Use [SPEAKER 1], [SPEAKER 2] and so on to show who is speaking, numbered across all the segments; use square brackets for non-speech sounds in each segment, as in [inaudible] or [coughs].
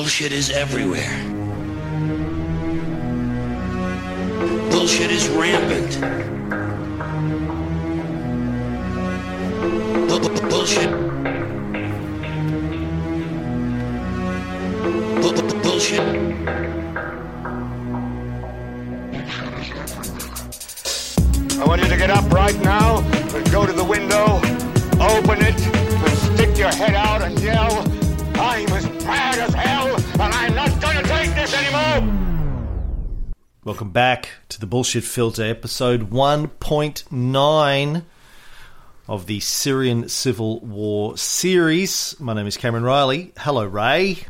[SPEAKER 1] Bullshit is everywhere. Bullshit is rampant. Bu- Bullshit. Bu- bu- Bullshit.
[SPEAKER 2] I want you to get up right now and go to the window, open it, and stick your head out and yell, I'm as mad as hell, and I'm not gonna take this anymore!
[SPEAKER 3] Welcome back to the Bullshit Filter, episode 1.9 of the Syrian Civil War series. My name is Cameron Riley. Hello, Ray.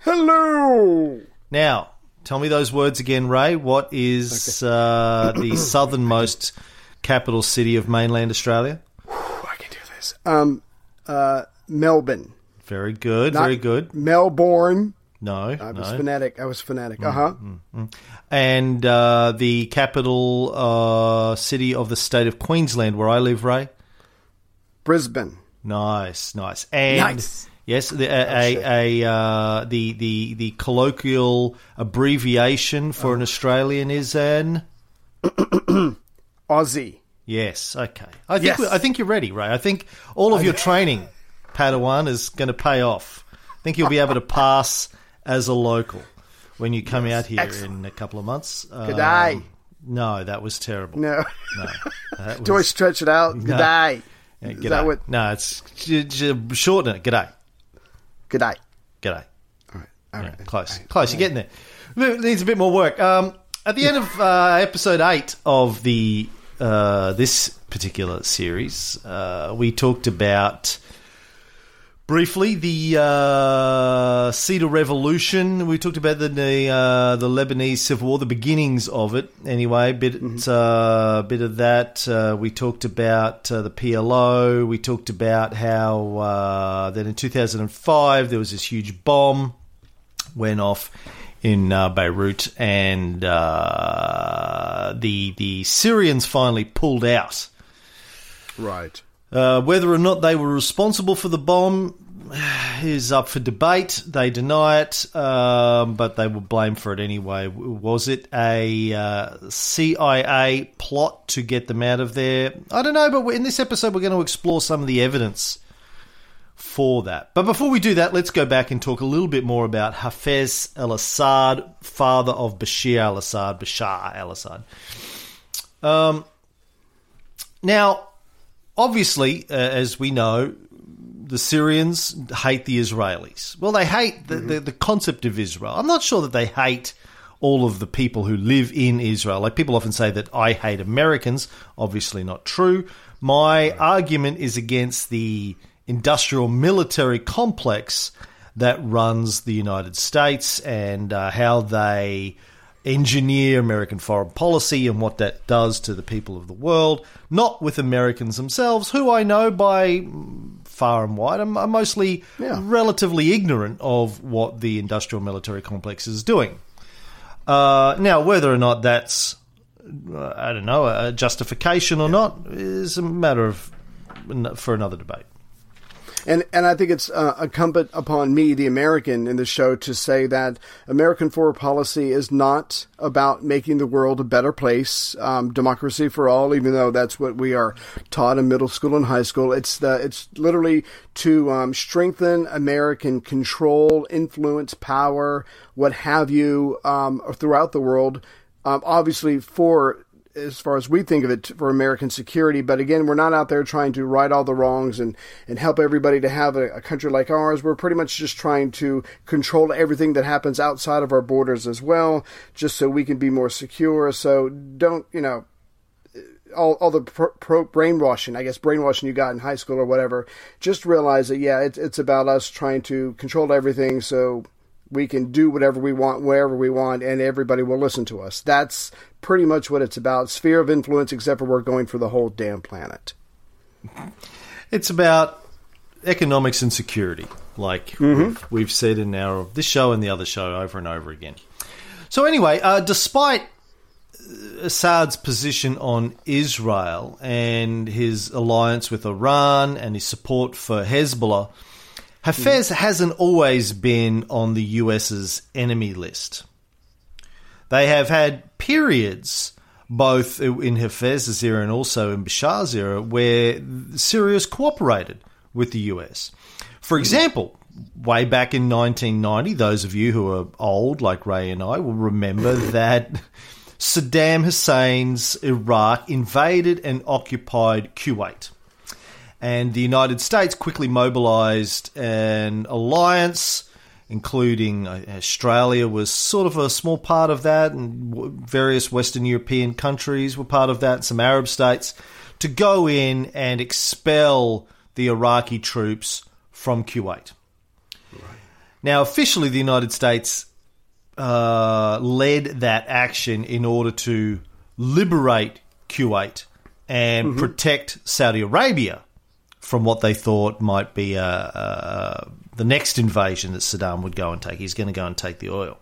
[SPEAKER 4] Hello.
[SPEAKER 3] Now, tell me those words again, Ray. What is uh, the [clears throat] southernmost capital city of mainland Australia?
[SPEAKER 4] I can do this. Um, uh, Melbourne.
[SPEAKER 3] Very good,
[SPEAKER 4] Not
[SPEAKER 3] very good.
[SPEAKER 4] Melbourne.
[SPEAKER 3] No,
[SPEAKER 4] I was
[SPEAKER 3] no.
[SPEAKER 4] phonetic. I was phonetic. Uh huh.
[SPEAKER 3] And uh, the capital uh, city of the state of Queensland, where I live, Ray.
[SPEAKER 4] Brisbane.
[SPEAKER 3] Nice, nice, and
[SPEAKER 4] Nice.
[SPEAKER 3] yes, the, a, a, a uh, the the the colloquial abbreviation for an Australian is an [clears throat]
[SPEAKER 4] Aussie.
[SPEAKER 3] yes. Okay, I think
[SPEAKER 4] Yes.
[SPEAKER 3] I think you're ready, Ray. I think all of your training, Padawan, is going to pay off. I think you'll be able to pass as a local when you come out here
[SPEAKER 4] Excellent.
[SPEAKER 3] in a couple of months.
[SPEAKER 4] Good
[SPEAKER 3] Um,
[SPEAKER 4] day.
[SPEAKER 3] No, that was terrible.
[SPEAKER 4] No.
[SPEAKER 3] No, [laughs]
[SPEAKER 4] Do I stretch it out? Good day.
[SPEAKER 3] Yeah,
[SPEAKER 4] Is
[SPEAKER 3] g'day.
[SPEAKER 4] that what?
[SPEAKER 3] No, it's j- j- shorten it. G'day.
[SPEAKER 4] Good day.
[SPEAKER 3] G'day.
[SPEAKER 4] All right. All
[SPEAKER 3] Yeah,
[SPEAKER 4] right.
[SPEAKER 3] close,
[SPEAKER 4] All
[SPEAKER 3] close. You're getting there. It needs a bit more work. Um, at the end of [laughs] uh, episode eight of the uh, this particular series, uh, we talked about briefly the uh, Cedar Revolution. We talked about the the, uh, the Lebanese Civil War, the beginnings of it. Anyway, bit uh, bit of that. Uh, we talked about uh, the PLO. We talked about how uh, that in 2005 there was this huge bomb went off in uh, Beirut, and uh, the the Syrians finally pulled out.
[SPEAKER 4] Right.
[SPEAKER 3] Uh, whether or not they were responsible for the bomb is up for debate. They deny it, um, but they were blamed for it anyway. Was it a uh, CIA plot to get them out of there? I don't know, but in this episode, we're going to explore some of the evidence for that. But before we do that, let's go back and talk a little bit more about Hafez al Assad, father of Bashir al Assad, Bashar al Assad. Um, now, obviously, uh, as we know, the Syrians hate the Israelis. Well, they hate the, the, the concept of Israel. I'm not sure that they hate all of the people who live in Israel. Like people often say that I hate Americans. Obviously, not true. My argument is against the industrial military complex that runs the United States and uh, how they engineer American foreign policy and what that does to the people of the world, not with Americans themselves, who I know by far and wide are mostly
[SPEAKER 4] Yeah.
[SPEAKER 3] relatively ignorant of what the industrial military complex is doing. Uh, now, whether or not that's, uh, I don't know, a justification or not is a matter of for another debate.
[SPEAKER 4] And and I think it's uh, incumbent upon me, the American, in the show to say that American foreign policy is not about making the world a better place, um, democracy for all. Even though that's what we are taught in middle school and high school, it's the it's literally to um, strengthen American control, influence, power, what have you, um, throughout the world. Um, obviously, for as far as we think of it for American security. But again, we're not out there trying to right all the wrongs and, and help everybody to have a, a country like ours. We're pretty much just trying to control everything that happens outside of our borders as well, just so we can be more secure. So don't, you know, all, all the pro, pro brainwashing, I guess brainwashing you got in high school or whatever. Just realize that yeah, it's it's about us trying to control everything so we can do whatever we want wherever we want and everybody will listen to us. That's pretty much what it's about. Sphere of influence, except for we're going for the whole damn planet.
[SPEAKER 3] It's about economics and security, like we've, we've said in our this show and the other show over and over again. So anyway, uh, despite Assad's position on Israel and his alliance with Iran and his support for Hezbollah, Hafez hasn't always been on the US's enemy list. They have had periods, both in Hafez's era and also in Bashar's era, where Syria has cooperated with the US. For example, way back in 1990, those of you who are old, like Ray and I, will remember [laughs] that Saddam Hussein's Iraq invaded and occupied Kuwait. And the United States quickly mobilized an alliance, including uh, Australia was sort of a small part of that, and various Western European countries were part of that, some Arab states, to go in and expel the Iraqi troops from Kuwait. Now, officially, the United States uh, led that action in order to liberate Kuwait and mm-hmm. protect Saudi Arabia from what they thought might be uh, uh, the next invasion that Saddam would go and take. He's going to go and take the oil.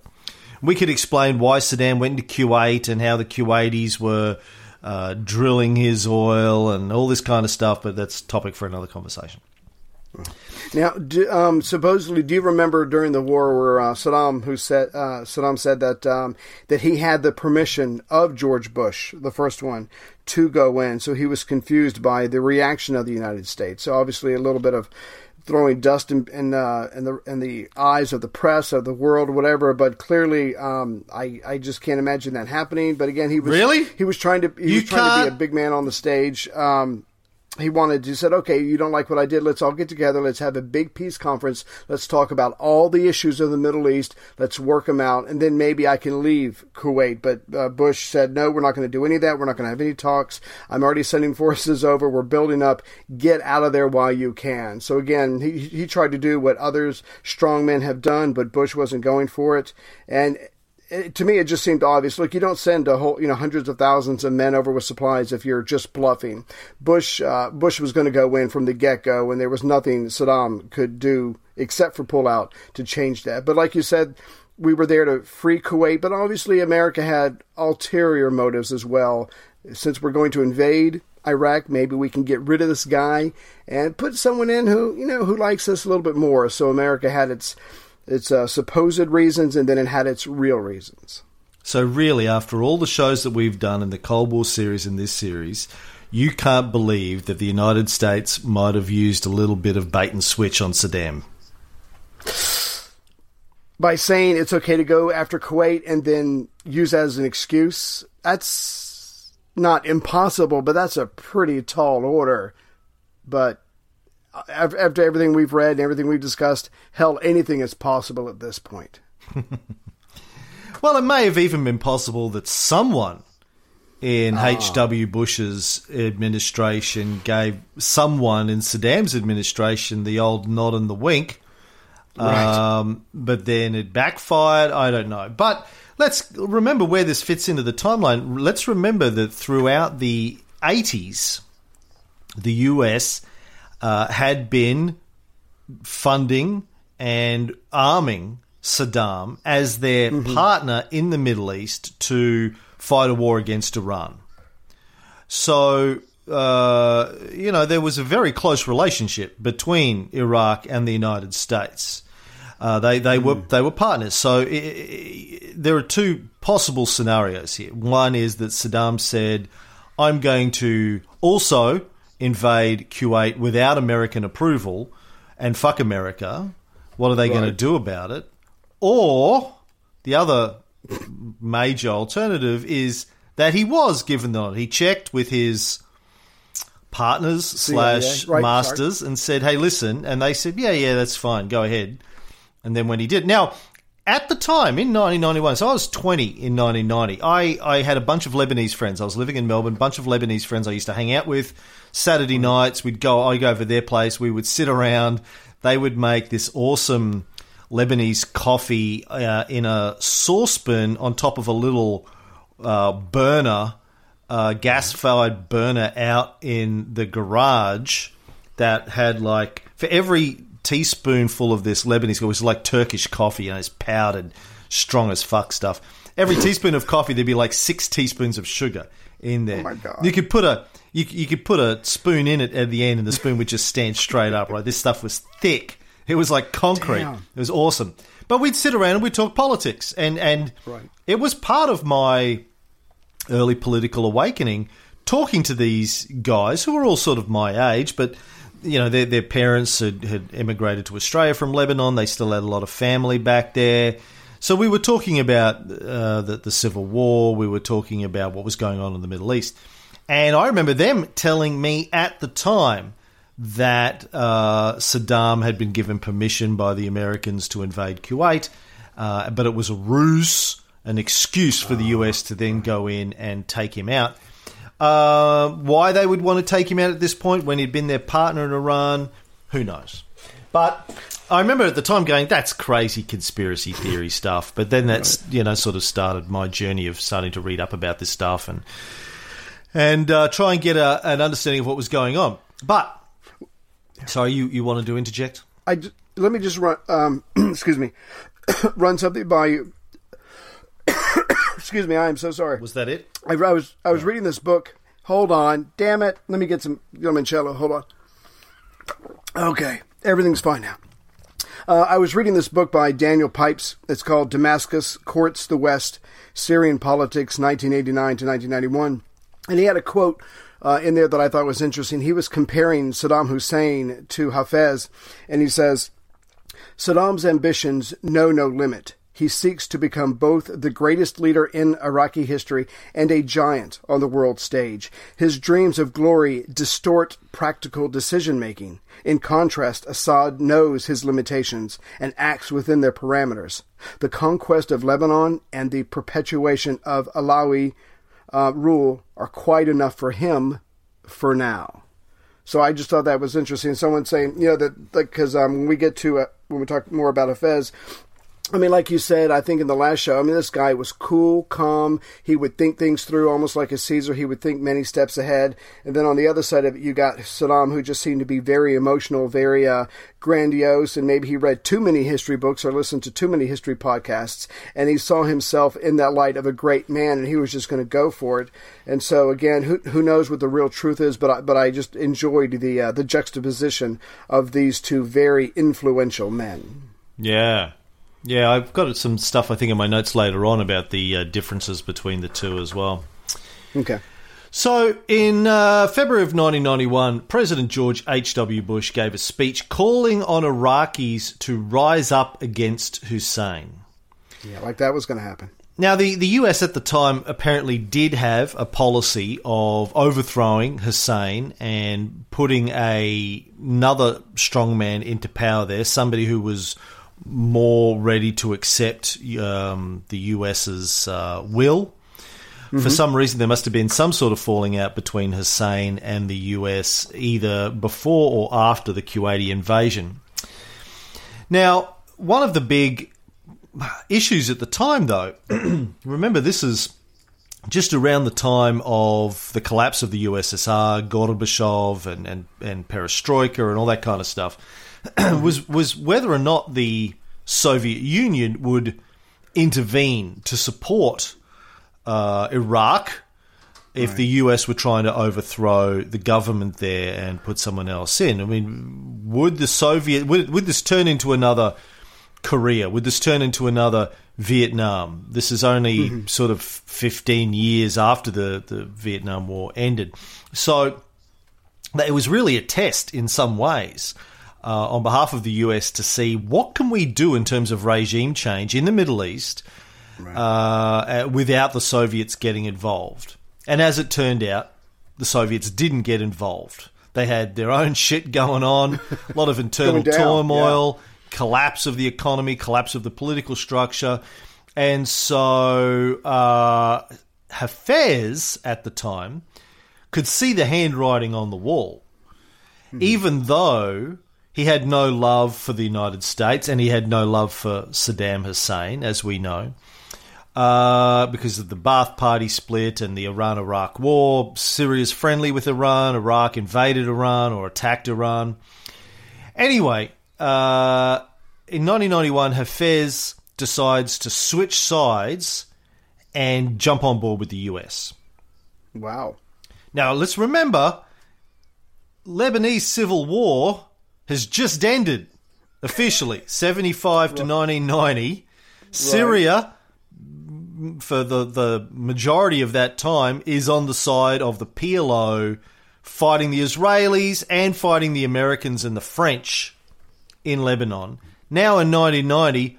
[SPEAKER 3] We could explain why Saddam went into Kuwait and how the Kuwaitis were uh, drilling his oil and all this kind of stuff, but that's topic for another conversation.
[SPEAKER 4] Now, do, um, supposedly, do you remember during the war where uh, Saddam, who said uh, Saddam said that um, that he had the permission of George Bush, the first one, to go in. So he was confused by the reaction of the United States. So obviously, a little bit of throwing dust in in, uh, in the in the eyes of the press of the world, whatever. But clearly, um, I I just can't imagine that happening. But again, he was
[SPEAKER 3] really
[SPEAKER 4] he was trying to he
[SPEAKER 3] you
[SPEAKER 4] was trying to be a big man on the stage. Um, he wanted to said, okay, you don't like what I did. Let's all get together. Let's have a big peace conference. Let's talk about all the issues of the Middle East. Let's work them out, and then maybe I can leave Kuwait. But uh, Bush said, no, we're not going to do any of that. We're not going to have any talks. I'm already sending forces over. We're building up. Get out of there while you can. So again, he he tried to do what others strong men have done, but Bush wasn't going for it. And it, to me, it just seemed obvious. Look, you don't send a whole, you know, hundreds of thousands of men over with supplies if you're just bluffing. Bush, uh, Bush was going to go in from the get go, and there was nothing Saddam could do except for pull out to change that. But like you said, we were there to free Kuwait, but obviously America had ulterior motives as well. Since we're going to invade Iraq, maybe we can get rid of this guy and put someone in who, you know, who likes us a little bit more. So America had its its uh, supposed reasons, and then it had its real reasons.
[SPEAKER 3] So, really, after all the shows that we've done in the Cold War series and this series, you can't believe that the United States might have used a little bit of bait and switch on Saddam.
[SPEAKER 4] By saying it's okay to go after Kuwait and then use that as an excuse, that's not impossible, but that's a pretty tall order. But after everything we've read and everything we've discussed, hell, anything is possible at this point. [laughs]
[SPEAKER 3] well, it may have even been possible that someone in H.W. Ah. Bush's administration gave someone in Saddam's administration the old nod and the wink. Right. Um, but then it backfired. I don't know. But let's remember where this fits into the timeline. Let's remember that throughout the 80s, the US uh, had been funding and arming Saddam as their mm-hmm. partner in the Middle East to fight a war against Iran. So, uh, you know, there was a very close relationship between Iraq and the United States. Uh, they they mm. were they were partners. So it, it, there are two possible scenarios here. One is that Saddam said, "I'm going to also invade Kuwait without American approval and fuck America, what are they right. going to do about it? Or the other major alternative is that he was given the He checked with his partners slash right, masters sorry. and said, "Hey, listen," and they said, "Yeah, yeah, that's fine. Go ahead." And then when he did, now at the time in 1991, so I was 20 in 1990. I, I had a bunch of Lebanese friends. I was living in Melbourne, bunch of Lebanese friends I used to hang out with. Saturday nights, we'd go, I'd go over their place. We would sit around. They would make this awesome Lebanese coffee uh, in a saucepan on top of a little uh, burner, uh, gas fired burner out in the garage that had like, for every teaspoonful of this Lebanese, it was like Turkish coffee, and it's powdered, strong as fuck stuff. Every teaspoon of coffee, there'd be like six teaspoons of sugar in there. Oh
[SPEAKER 4] my god!
[SPEAKER 3] You could put a you, you could put a spoon in it at the end, and the spoon would just stand straight up. Right, this stuff was thick It was like concrete.
[SPEAKER 4] Damn.
[SPEAKER 3] It was awesome. But we'd sit around and we'd talk politics, and and
[SPEAKER 4] Right.
[SPEAKER 3] it was part of my early political awakening, talking to these guys who were all sort of my age, but you know their their parents had, had emigrated to Australia from Lebanon. They still had a lot of family back there. So we were talking about uh, the, the Civil War. We were talking about what was going on in the Middle East, and I remember them telling me at the time that uh, Saddam had been given permission by the Americans to invade Kuwait, uh, but it was a ruse, an excuse for the US to then go in and take him out. Uh, why they would want to take him out at this point when he'd been their partner in Iran, who knows? But I remember at the time going, "That's crazy conspiracy theory [laughs] stuff." But then that's you know sort of started my journey of starting to read up about this stuff and and uh, try and get a, an understanding of what was going on. But sorry, you you wanted to interject?
[SPEAKER 4] I let me just run. Um, [clears throat] excuse me, [coughs] run something by you. [coughs] excuse me, I am so sorry.
[SPEAKER 3] Was that it?
[SPEAKER 4] I, I was I was reading this book. Hold on, damn it! Let me get some limoncello. Hold on. Okay, everything's fine now. Uh, I was reading this book by Daniel Pipes. It's called Damascus Courts the West Syrian Politics 1989 to 1991. And he had a quote uh, in there that I thought was interesting. He was comparing Saddam Hussein to Hafez, and he says, Saddam's ambitions know no limit. He seeks to become both the greatest leader in Iraqi history and a giant on the world stage. His dreams of glory distort practical decision making. In contrast, Assad knows his limitations and acts within their parameters. The conquest of Lebanon and the perpetuation of Alawi uh, rule are quite enough for him for now. So I just thought that was interesting. Someone saying, you know, that because um, when we get to uh, when we talk more about Hafez, I mean, like you said, I think in the last show, I mean, this guy was cool, calm. He would think things through almost like a Caesar. He would think many steps ahead. And then on the other side of it, you got Saddam, who just seemed to be very emotional, very uh, grandiose. And maybe he read too many history books or listened to too many history podcasts. And he saw himself in that light of a great man, and he was just going to go for it. And so, again, who, who knows what the real truth is? But I, but I just enjoyed the uh, the juxtaposition of these two very influential men.
[SPEAKER 3] Yeah. Yeah, I've got some stuff I think in my notes later on about the uh, differences between the two as well.
[SPEAKER 4] Okay.
[SPEAKER 3] So, in uh, February of 1991, President George H.W. Bush gave a speech calling on Iraqis to rise up against Hussein.
[SPEAKER 4] Yeah, like that was going to happen.
[SPEAKER 3] Now, the, the US at the time apparently did have a policy of overthrowing Hussein and putting a, another strongman into power there, somebody who was more ready to accept um, the US's uh, will. For some reason, there must have been some sort of falling out between Hussein and the US either before or after the Kuwaiti invasion. Now, one of the big issues at the time, though, [clears throat] remember this is just around the time of the collapse of the USSR, Gorbachev and, and, and Perestroika and all that kind of stuff, [clears throat] was was whether or not the Soviet Union would intervene to support uh, Iraq if the US were trying to overthrow the government there and put someone else in. I mean, would the Soviet would, would this turn into another Korea? Would this turn into another Vietnam? This is only sort of 15 years after the, the Vietnam War ended. So it was really a test in some ways uh, on behalf of the US to see what can we do in terms of regime change in the Middle East uh, uh, without the Soviets getting involved. And as it turned out, the Soviets didn't get involved. They had their own [laughs] shit going on, a lot of [laughs] internal
[SPEAKER 4] down,
[SPEAKER 3] turmoil, collapse of the economy, collapse of the political structure. And so uh, Hafez at the time could see the handwriting on the wall, even though he had no love for the United States and he had no love for Saddam Hussein, as we know. Uh, because of the Ba'ath Party split and the Iran Iraq war. Syria's friendly with Iran. Iraq invaded Iran or attacked Iran. Anyway, uh, in 1991, Hafez decides to switch sides and jump on board with the US.
[SPEAKER 4] Wow.
[SPEAKER 3] Now, let's remember Lebanese civil war has just ended. officially 75 to 1990. Syria, for the, the majority of that time, is on the side of the PLO, fighting the Israelis and fighting the Americans and the French in Lebanon. Now in 1990,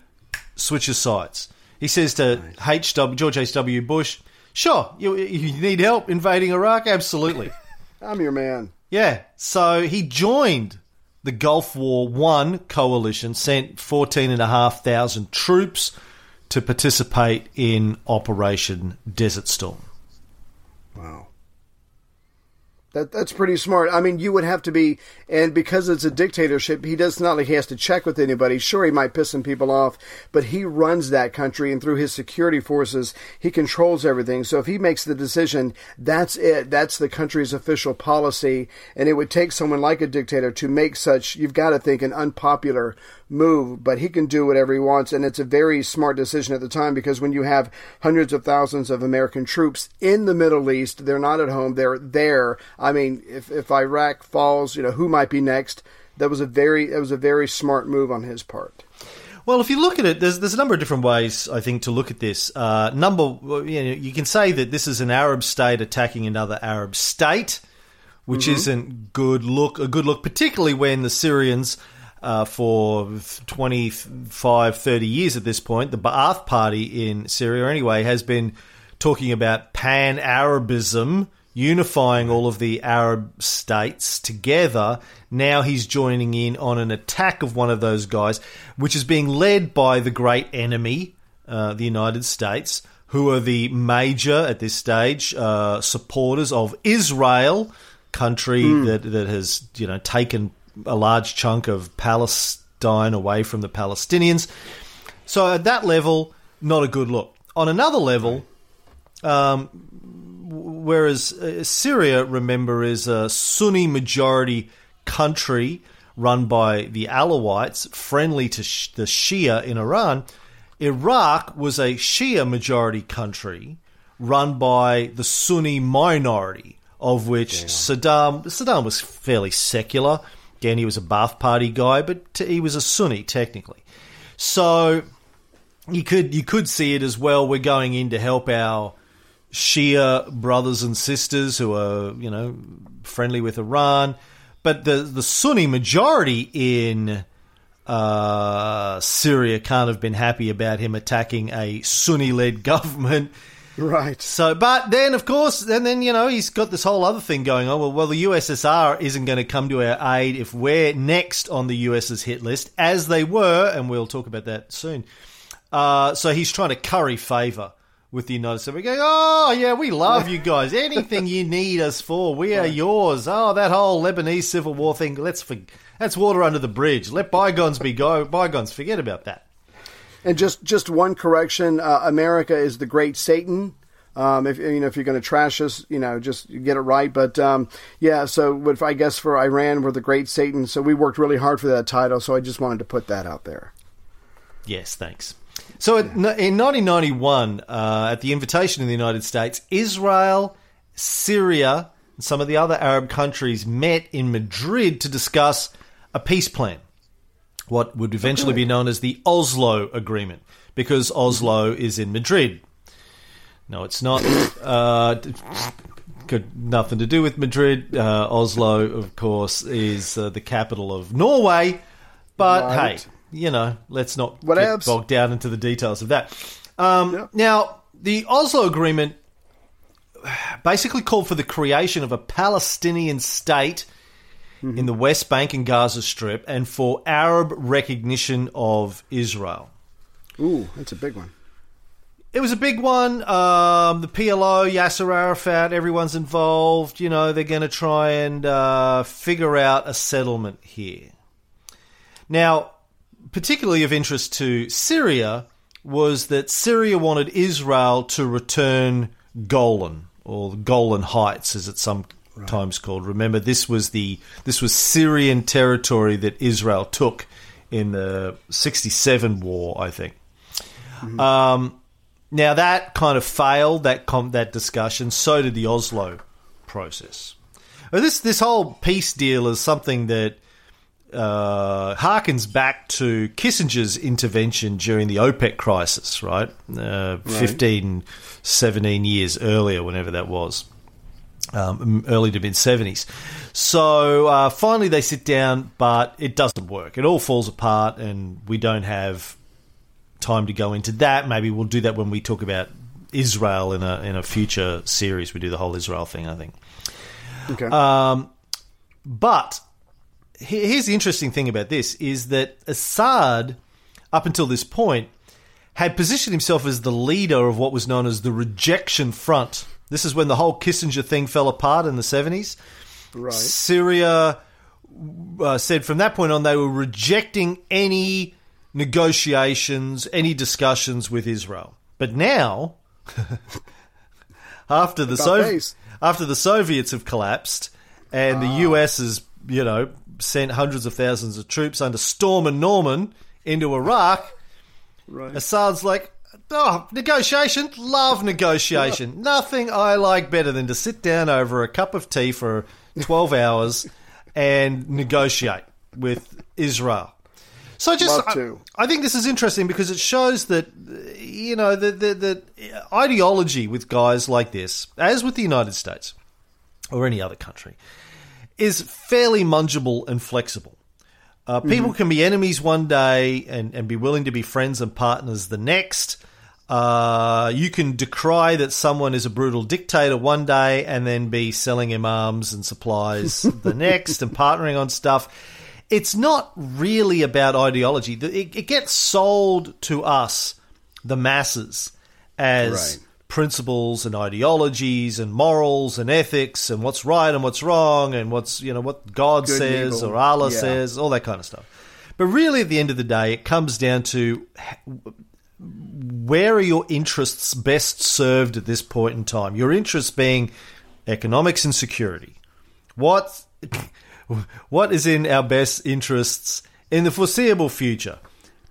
[SPEAKER 3] switches sides. He says to HW, George H.W. Bush, Sure, you, you need help invading Iraq? Absolutely. [laughs]
[SPEAKER 4] I'm your man.
[SPEAKER 3] Yeah. So he joined the Gulf War One coalition, sent 14,500 troops to participate in Operation Desert Storm.
[SPEAKER 4] Wow. That that's pretty smart. I mean, you would have to be, and because it's a dictatorship, he does not like he has to check with anybody. Sure, he might piss some people off, but he runs that country, and through his security forces, he controls everything. So if he makes the decision, that's it. That's the country's official policy, and it would take someone like a dictator to make such. You've got to think an unpopular move, but he can do whatever he wants, and it's a very smart decision at the time because when you have hundreds of thousands of American troops in the Middle East, they're not at home, they're there. I mean, if if Iraq falls, you know who might be next. That was a very that was a very smart move on his part.
[SPEAKER 3] Well, if you look at it, there's there's a number of different ways I think to look at this. Uh, number, you, know, you can say that this is an Arab state attacking another Arab state, which isn't good look a good look, particularly when the Syrians. Uh, for 25, 30 years at this point, the Ba'ath Party in Syria, anyway, has been talking about pan Arabism, unifying all of the Arab states together. Now he's joining in on an attack of one of those guys, which is being led by the great enemy, uh, the United States, who are the major, at this stage, uh, supporters of Israel, country that, that has, you know, taken a large chunk of Palestine away from the Palestinians. So at that level, not a good look. On another level, um, whereas uh, Syria, remember, is a Sunni majority country run by the Alawites, friendly to the Shia in Iran. Iraq was a Shia majority country run by the Sunni minority, of which Saddam Saddam was fairly secular. He was a Ba'ath Party guy, but he was a Sunni technically. So you could you could see it as well. We're going in to help our Shia brothers and sisters who are you know friendly with Iran, but the the Sunni majority in uh, Syria can't have been happy about him attacking a Sunni led [laughs] government.
[SPEAKER 4] Right.
[SPEAKER 3] So, but then, of course, and then you know he's got this whole other thing going on. Well, well, the USSR isn't going to come to our aid if we're next on the US's hit list, as they were, and we'll talk about that soon. Uh, so he's trying to curry favour with the United States. We're going, oh yeah, we love you guys. Anything you need us for, we are yours. Oh, that whole Lebanese civil war thing. Let's for, that's water under the bridge. Let bygones be go bygones. Forget about that.
[SPEAKER 4] And just just one correction: uh, America is the great Satan. Um, if you know if you're going to trash us, you know, just get it right. But um, yeah, so if I guess for Iran, we're the great Satan. So we worked really hard for that title. So I just wanted to put that out there.
[SPEAKER 3] Yes, thanks. So in in 1991, uh, at the invitation of the United States, Israel, Syria, and some of the other Arab countries met in Madrid to discuss a peace plan, what would eventually be known as the Oslo Agreement, because Oslo is in Madrid. No, it's not. Uh, got nothing to do with Madrid. Uh, Oslo, of course, is uh, the capital of Norway. But
[SPEAKER 4] Right.
[SPEAKER 3] hey, you know, let's not
[SPEAKER 4] What
[SPEAKER 3] get
[SPEAKER 4] else?
[SPEAKER 3] bogged down into the details of that. Um. Now, the Oslo Agreement basically called for the creation of a Palestinian state in the West Bank and Gaza Strip and for Arab recognition of Israel.
[SPEAKER 4] Ooh, that's a big one.
[SPEAKER 3] It was a big one. Um, the PLO, Yasser Arafat, everyone's involved. You know, they're going to try and uh, figure out a settlement here. Now, particularly of interest to Syria was that Syria wanted Israel to return Golan or Golan Heights, as it's sometimes called. Remember, this was the this was Syrian territory that Israel took in the '67 war, I think. Um, now that kind of failed that com- that discussion. So did the Oslo process. This this whole peace deal is something that uh, harkens back to Kissinger's intervention during the OPEC crisis, right? Uh, 15, 17 years earlier, whenever that was. Um, early to mid 70s. So uh, finally they sit down, but it doesn't work. It all falls apart, and we don't have time to go into that. Maybe we'll do that when we talk about Israel in a in a future series. We do the whole Israel thing, I think.
[SPEAKER 4] Okay.
[SPEAKER 3] Um, but here's the interesting thing about this is that Assad, up until this point, had positioned himself as the leader of what was known as the rejection front. This is when the whole Kissinger thing fell apart in the 70s.
[SPEAKER 4] right.
[SPEAKER 3] Syria uh, said from that point on they were rejecting any negotiations, any discussions with Israel. But now, [laughs] after the
[SPEAKER 4] About
[SPEAKER 3] after the Soviets have collapsed and the US has, you know, sent hundreds of thousands of troops under Stormin' Norman into Iraq,
[SPEAKER 4] Right.
[SPEAKER 3] Assad's like, oh, negotiation, love negotiation. [laughs] Nothing I like better than to sit down over a cup of tea for 12 [laughs] hours and negotiate with Israel. So just, I. I think this is interesting because it shows that, you know, the, the, the ideology with guys like this, as with the United States or any other country, is fairly fungible and flexible. Uh, people can be enemies one day and, and be willing to be friends and partners the next. Uh, you can decry that someone is a brutal dictator one day and then be selling him arms and supplies [laughs] the next and partnering on stuff. It's not really about ideology. It, it gets sold to us, the masses, as
[SPEAKER 4] Right.
[SPEAKER 3] principles and ideologies and morals and ethics and what's right and what's wrong and what's you know what God
[SPEAKER 4] Good
[SPEAKER 3] says
[SPEAKER 4] evil.
[SPEAKER 3] or Allah
[SPEAKER 4] Yeah.
[SPEAKER 3] says, all that kind of stuff. But really, at the end of the day, it comes down to where are your interests best served at this point in time? Your interests being economics and security. What [laughs] what is in our best interests in the foreseeable future?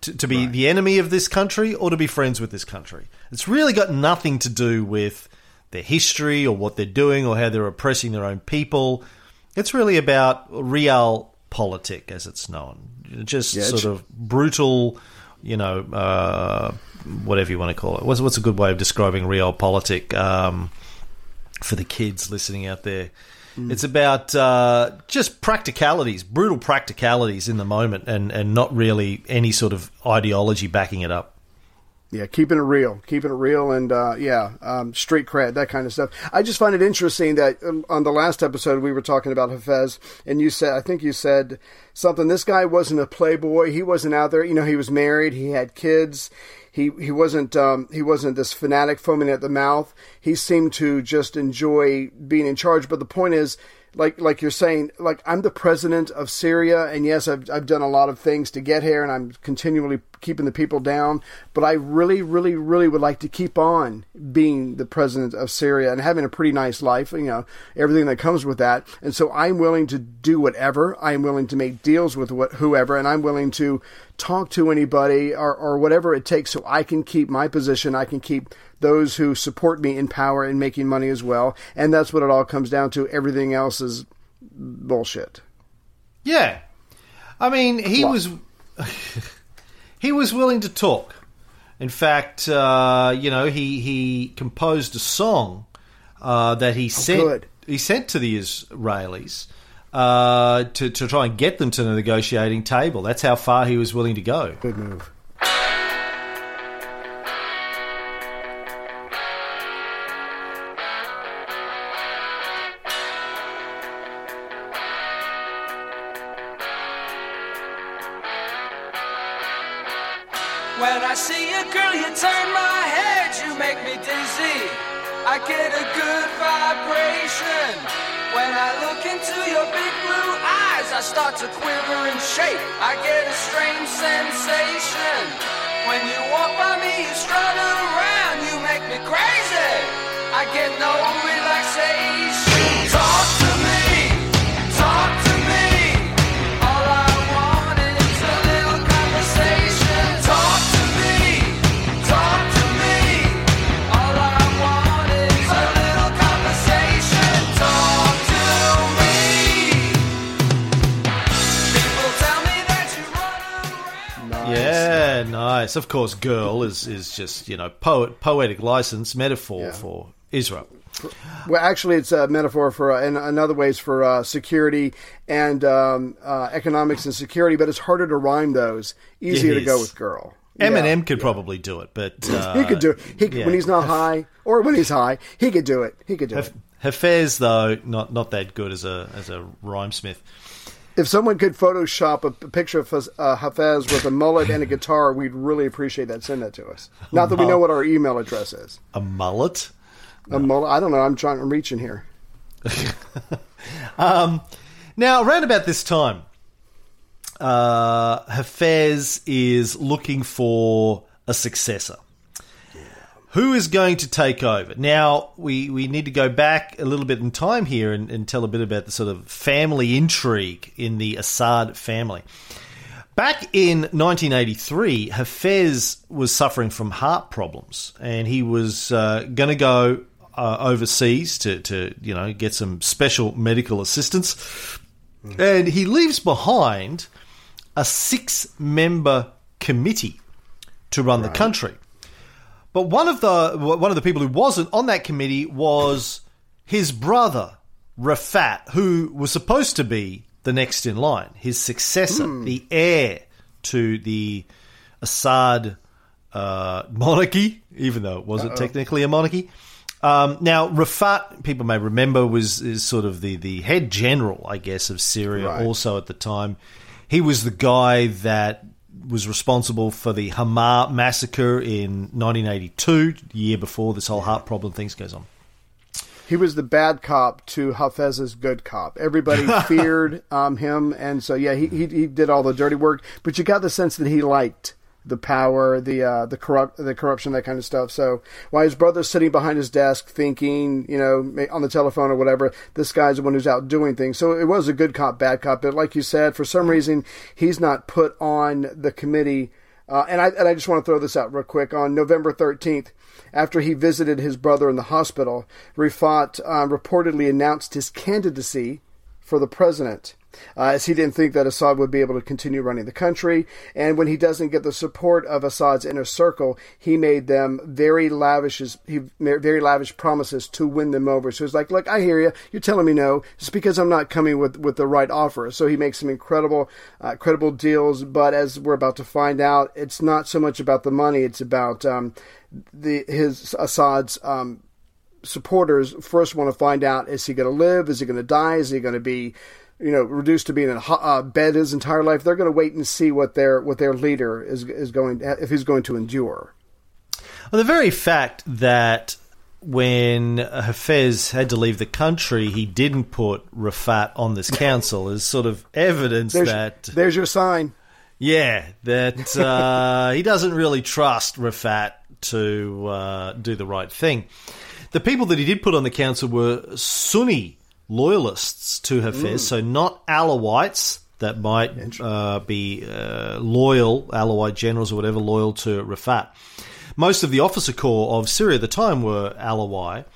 [SPEAKER 3] To, to be the enemy of this country or to be friends with this country? It's really got nothing to do with their history or what they're doing or how they're oppressing their own people. It's really about real politic, as it's known. Just
[SPEAKER 4] Yeah,
[SPEAKER 3] sort of brutal, you know, uh, whatever you want to call it. What's, what's a good way of describing realpolitik um, for the kids listening out there? It's about uh, just practicalities, brutal practicalities in the moment, and, and not really any sort of ideology backing it up.
[SPEAKER 4] Yeah, keeping it real, keeping it real, and uh, yeah, um, street cred, that kind of stuff. I just find it interesting that um, on the last episode we were talking about Hafez, and you said, I think you said something. This guy wasn't a playboy. He wasn't out there. You know, he was married. He had kids. He he wasn't um, he wasn't this fanatic foaming at the mouth. He seemed to just enjoy being in charge. But the point is, like like you're saying, like I'm the president of Syria, and yes, I've I've done a lot of things to get here, and I'm continually keeping the people down. But I really, really, really would like to keep on being the president of Syria and having a pretty nice life. You know, everything that comes with that. And so I'm willing to do whatever. I'm willing to make deals with what, whoever, and I'm willing to talk to anybody or, or whatever it takes so I can keep my position. I can keep those who support me in power and making money as well. And that's what it all comes down to. Everything else is bullshit.
[SPEAKER 3] Yeah, I mean, he was [laughs] he was willing to talk. In fact, uh, you know, he he composed a song uh, that he sent
[SPEAKER 4] good.
[SPEAKER 3] he sent to the Israelis uh, to to try and get them to the negotiating table. That's how far he was willing to go.
[SPEAKER 4] Good move.
[SPEAKER 3] Yes, of course, girl is, is just, you know, poet, poetic license, metaphor
[SPEAKER 4] Yeah.
[SPEAKER 3] for Israel.
[SPEAKER 4] Well, actually, it's a metaphor for, uh, in another ways, for uh, security and um, uh, economics and security, but it's harder to rhyme those. Easier to go with girl.
[SPEAKER 3] Eminem
[SPEAKER 4] Yeah.
[SPEAKER 3] could probably do it, but [laughs] uh,
[SPEAKER 4] He could do it. He,
[SPEAKER 3] yeah.
[SPEAKER 4] When he's not high, or when he's high, he could do it. He could do it.
[SPEAKER 3] Hafez, though, not not that good as a as a rhymesmith.
[SPEAKER 4] If someone could Photoshop a picture of uh, Hafez with a mullet and a guitar, we'd really appreciate that. Send that to us. Not that we know what our email address is.
[SPEAKER 3] A mullet.
[SPEAKER 4] A mullet. I don't know. I'm trying. I'm reaching here. [laughs]
[SPEAKER 3] Now, around about this time, uh, Hafez is looking for a successor. Who is going to take over? Now, we, we need to go back a little bit in time here and, and tell a bit about the sort of family intrigue in the Assad family. Back in 1983, Hafez was suffering from heart problems, and he was uh, going to go uh, overseas to, to, you know, get some special medical assistance. And he leaves behind a six-member committee to run the country. But one of the one of the people who wasn't on that committee was his brother Rafat, who was supposed to be the next in line, his successor, the heir to the Assad uh, monarchy, even though it wasn't technically a monarchy. Um, now, Rafat, people may remember, was is sort of the, the head general, I guess, of Syria.
[SPEAKER 4] Right.
[SPEAKER 3] Also, at the time, he was the guy that was responsible for the Hama massacre in 1982, the year before this whole heart problem things goes on.
[SPEAKER 4] He was the bad cop to Hafez's good cop. Everybody [laughs] feared um, him, and so yeah, he, he he did all the dirty work. But you got the sense that he liked the power, the uh, the corrupt, the corruption, that kind of stuff. So while his brother's sitting behind his desk thinking, you know, on the telephone or whatever, this guy's the one who's out doing things. So it was a good cop, bad cop. But like you said, for some reason, he's not put on the committee. Uh, and I and I just want to throw this out real quick. On November thirteenth, after he visited his brother in the hospital, Rifaat uh, reportedly announced his candidacy for the president, uh, as he didn't think that Assad would be able to continue running the country. And when he doesn't get the support of Assad's inner circle, he made them very lavish, he very lavish promises to win them over. So he's like, "Look, I hear you. You're telling me no. It's because I'm not coming with with the right offer." So he makes some incredible, uh, credible deals. But as we're about to find out, it's not so much about the money; it's about um, the his Assad's. Um, supporters first want to find out is he going to live is he going to die is he going to be you know reduced to being in a uh, bed his entire life they're going to wait and see what their what their leader is is going if he's going to endure
[SPEAKER 3] Well, the very fact that when Hafez had to leave the country, he didn't put Rafat on this [laughs] council is sort of evidence
[SPEAKER 4] there's,
[SPEAKER 3] that
[SPEAKER 4] there's your sign
[SPEAKER 3] Yeah, that [laughs] uh, he doesn't really trust Rafat to uh, do the right thing. The people that he did put on the council were Sunni loyalists to Hafez, so not Alawites that might uh, be uh, loyal, Alawite generals or whatever, loyal to Rafat. Most of the officer corps of Syria at the time were Alawite.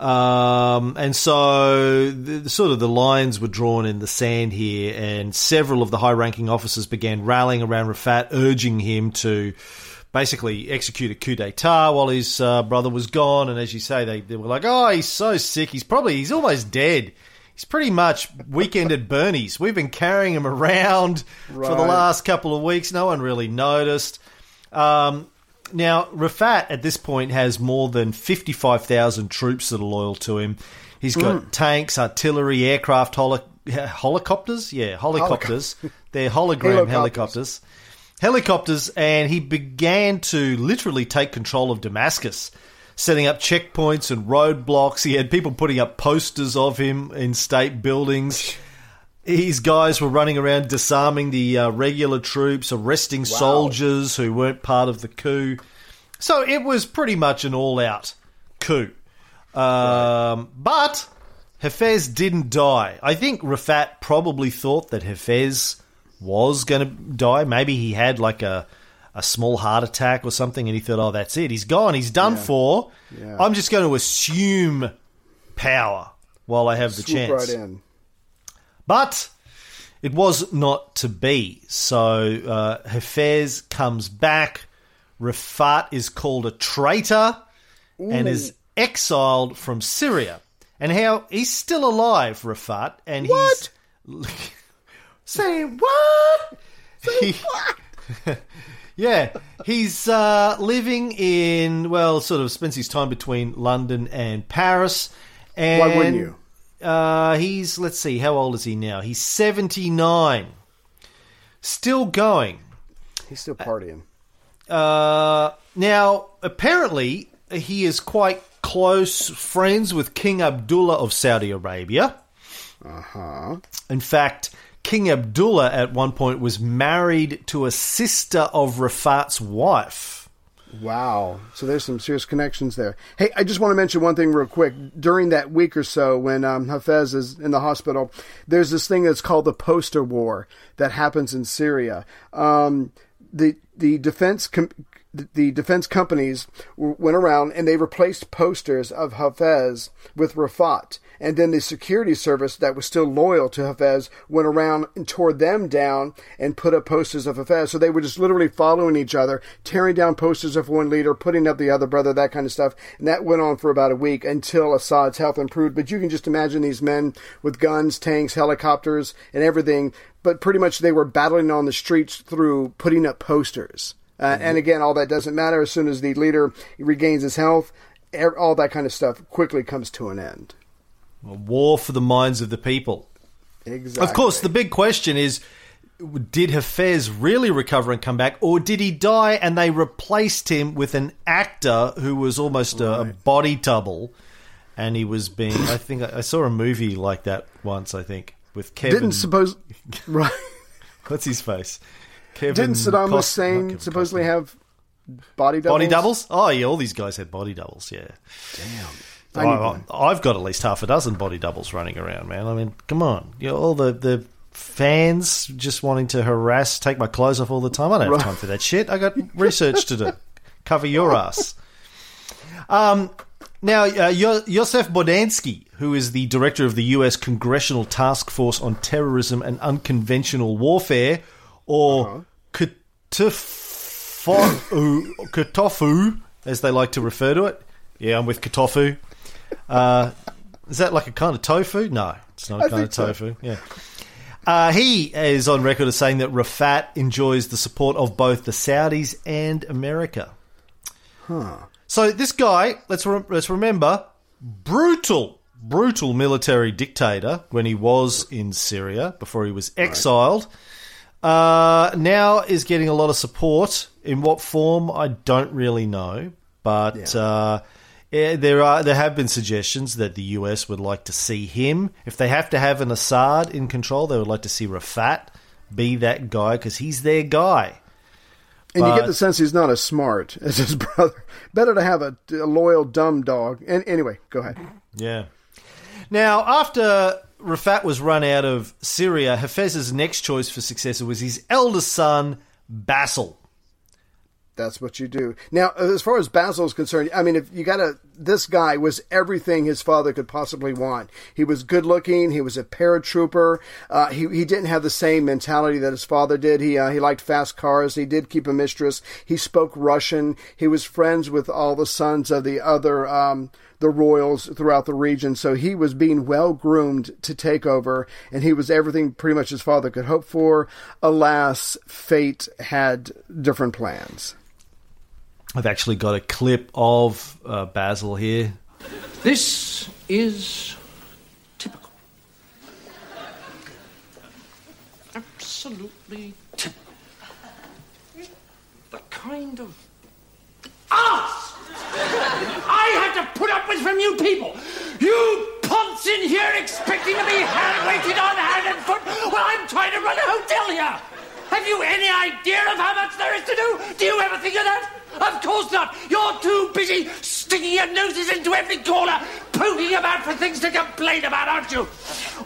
[SPEAKER 3] Um, and so the, the sort of the lines were drawn in the sand here, and several of the high ranking officers began rallying around Rafat, urging him to basically execute a coup d'etat while his uh, brother was gone. And as you say, they, they were like, oh, he's so sick. He's probably, he's almost dead. He's pretty much weekend at [laughs] Bernie's. We've been carrying him around for the last couple of weeks. No one really noticed. Um, now, Rafat at this point has more than 55,000 troops that are loyal to him. He's got tanks, artillery, aircraft, holo- [laughs] helicopters. Yeah, helicopters. They're hologram
[SPEAKER 4] Helicopters.
[SPEAKER 3] helicopters. Helicopters, and he began to literally take control of Damascus, setting up checkpoints and roadblocks. He had people putting up posters of him in state buildings. His guys were running around disarming the uh, regular troops, arresting soldiers who weren't part of the coup. So it was pretty much an all out coup. Um, But Hafez didn't die. I think Rafat probably thought that Hafez was going to die. Maybe he had like a, a small heart attack or something and he thought, oh, that's it. He's gone. He's done for.
[SPEAKER 4] Yeah.
[SPEAKER 3] I'm just going to assume power while I have the
[SPEAKER 4] swoop
[SPEAKER 3] chance.
[SPEAKER 4] right in
[SPEAKER 3] But it was not to be. So uh, Hafez comes back Rafat is called a traitor and is exiled from Syria. And how he's still alive, Rafat, and
[SPEAKER 4] What?
[SPEAKER 3] he's [laughs]
[SPEAKER 4] Say what?
[SPEAKER 3] he, [laughs] yeah, he's uh, living in well, sort of spends his time between London and Paris. And
[SPEAKER 4] Why wouldn't you?
[SPEAKER 3] Uh, he's let's see, how old is he now? He's seventy nine, still going.
[SPEAKER 4] He's still partying.
[SPEAKER 3] Uh, now, apparently, he is quite close friends with King Abdullah of Saudi Arabia.
[SPEAKER 4] Uh huh.
[SPEAKER 3] In fact, King Abdullah at one point was married to a sister of Rifaat's wife.
[SPEAKER 4] Wow. So there's some serious connections there. Hey, I just want to mention one thing real quick. During that week or so when um, Hafez is in the hospital, there's this thing that's called the poster war that happens in Syria. Um, the the defense com- the defense companies went around and they replaced posters of Hafez with Rifaat. And then the security service that was still loyal to Hafez went around and tore them down and put up posters of Hafez. So they were just literally following each other, tearing down posters of one leader, putting up the other brother, that kind of stuff. And that went on for about a week until Assad's health improved. But you can just imagine these men with guns, tanks, helicopters, and everything. But pretty much they were battling on the streets through putting up posters. Uh, And again, all that doesn't matter. As soon as the leader regains his health, er- all that kind of stuff quickly comes to an end.
[SPEAKER 3] A war for the minds of the people.
[SPEAKER 4] Exactly.
[SPEAKER 3] Of course, the big question is did Hafez really recover and come back, or did he die and they replaced him with an actor who was almost a, a body double? And he was being, I think, I saw a movie like that once, I think, with Kevin.
[SPEAKER 4] didn't suppose [laughs] right?
[SPEAKER 3] What's his face? Kevin
[SPEAKER 4] Didn't Saddam
[SPEAKER 3] Cos- not
[SPEAKER 4] Hussein supposedly
[SPEAKER 3] Costner.
[SPEAKER 4] have body doubles?
[SPEAKER 3] body doubles? Oh, yeah, all these guys had body doubles, yeah.
[SPEAKER 4] I need
[SPEAKER 3] I,
[SPEAKER 4] one.
[SPEAKER 3] I've got at least half a dozen body doubles running around, man. I mean, come on. You know, all the, the fans just wanting to harass, take my clothes off all the time. I don't have
[SPEAKER 4] Right.
[SPEAKER 3] time for that shit. I got [laughs] research to do. Cover your ass. Um, now, uh, Yo- Yosef Bodansky, who is the director of the U.S. Congressional Task Force on Terrorism and Unconventional Warfare, or Katofu, [coughs] Katofu, as they like to refer to it. Yeah, I'm with Katofu. Uh, is that like a kind of tofu? No, it's not a
[SPEAKER 4] I
[SPEAKER 3] kind of
[SPEAKER 4] think so.
[SPEAKER 3] tofu. Yeah. Uh, he is on record as saying that Rifaat enjoys the support of both the Saudis and America. Huh. So this guy, let's re- let's remember, brutal, brutal military dictator when he was in Syria before he was exiled. Uh, now is getting a lot of support. In what form, I don't really know, but uh, eh, there are there have been suggestions that the US would like to see him. If they have to have an Assad in control, they would like to see Rifaat be that guy because he's their guy.
[SPEAKER 4] And you get the sense he's not as smart [laughs] as his brother. Better to have a, a loyal, dumb dog. And anyway, go ahead.
[SPEAKER 3] Yeah. Now, after Rifaat was run out of Syria, Hafez's next choice for successor was his eldest son, Basil.
[SPEAKER 4] That's what you do. Now, as far as Basil is concerned, I mean, if you got to, this guy was everything his father could possibly want. He was good looking. He was a paratrooper. Uh, he he didn't have the same mentality that his father did. He uh, he liked fast cars. He did keep a mistress. He spoke Russian. He was friends with all the sons of the other um, the royals throughout the region. So he was being well groomed to take over, and he was everything pretty much his father could hope for. Alas, fate had different plans.
[SPEAKER 3] I've actually got a clip of uh, Basil here.
[SPEAKER 1] This is typical. Absolutely typical. The kind of ass I have to put up with from you people. You punts in here expecting to be hand waited on hand and foot while I'm trying to run a hotel here. Have you any idea of how much there is to do? Do you ever think of that? Of course not. You're too busy sticking your noses into every corner, poking about for things to complain about, aren't you?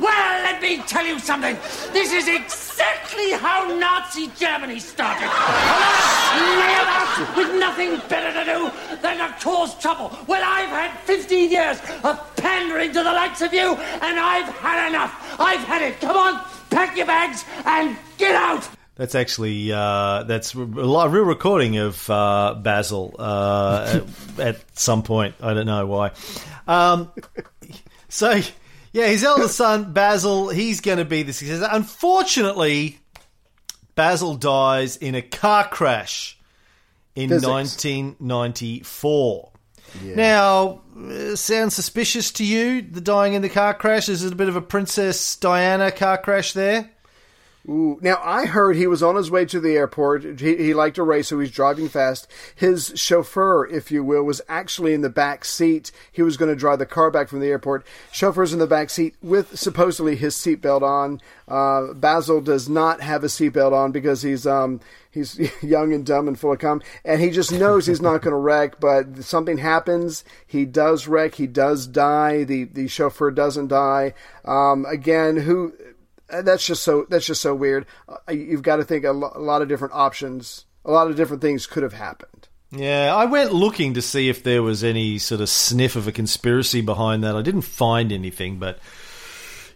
[SPEAKER 1] Well, let me tell you something. This is exactly how Nazi Germany started. Lay with nothing better to do than to cause trouble. Well, I've had 15 years of pandering to the likes of you, and I've had enough. I've had it. Come on, pack your bags and get out.
[SPEAKER 3] That's actually uh, that's a real recording of uh, Basil uh, at, at some point. I don't know why. Um, so yeah, his eldest son Basil, he's going to be the successor. Unfortunately, Basil dies in a car crash in
[SPEAKER 4] Physics.
[SPEAKER 3] 1994. Now, uh, sounds suspicious to you? The dying in the car crash is it a bit of a Princess Diana car crash there?
[SPEAKER 4] Ooh. Now, I heard he was on his way to the airport. He, he liked to race, so he's driving fast. His chauffeur, if you will, was actually in the back seat. He was going to drive the car back from the airport. Chauffeur's in the back seat with supposedly his seatbelt on. Uh, Basil does not have a seatbelt on because he's um, he's [laughs] young and dumb and full of cum, and he just knows he's not going to wreck. But something happens. He does wreck. He does die. The the chauffeur doesn't die. Um, again, who that's just so that's just so weird. Uh, you've got to think a, lo- a lot of different options. A lot of different things could have happened.
[SPEAKER 3] Yeah, I went looking to see if there was any sort of sniff of a conspiracy behind that. I didn't find anything, but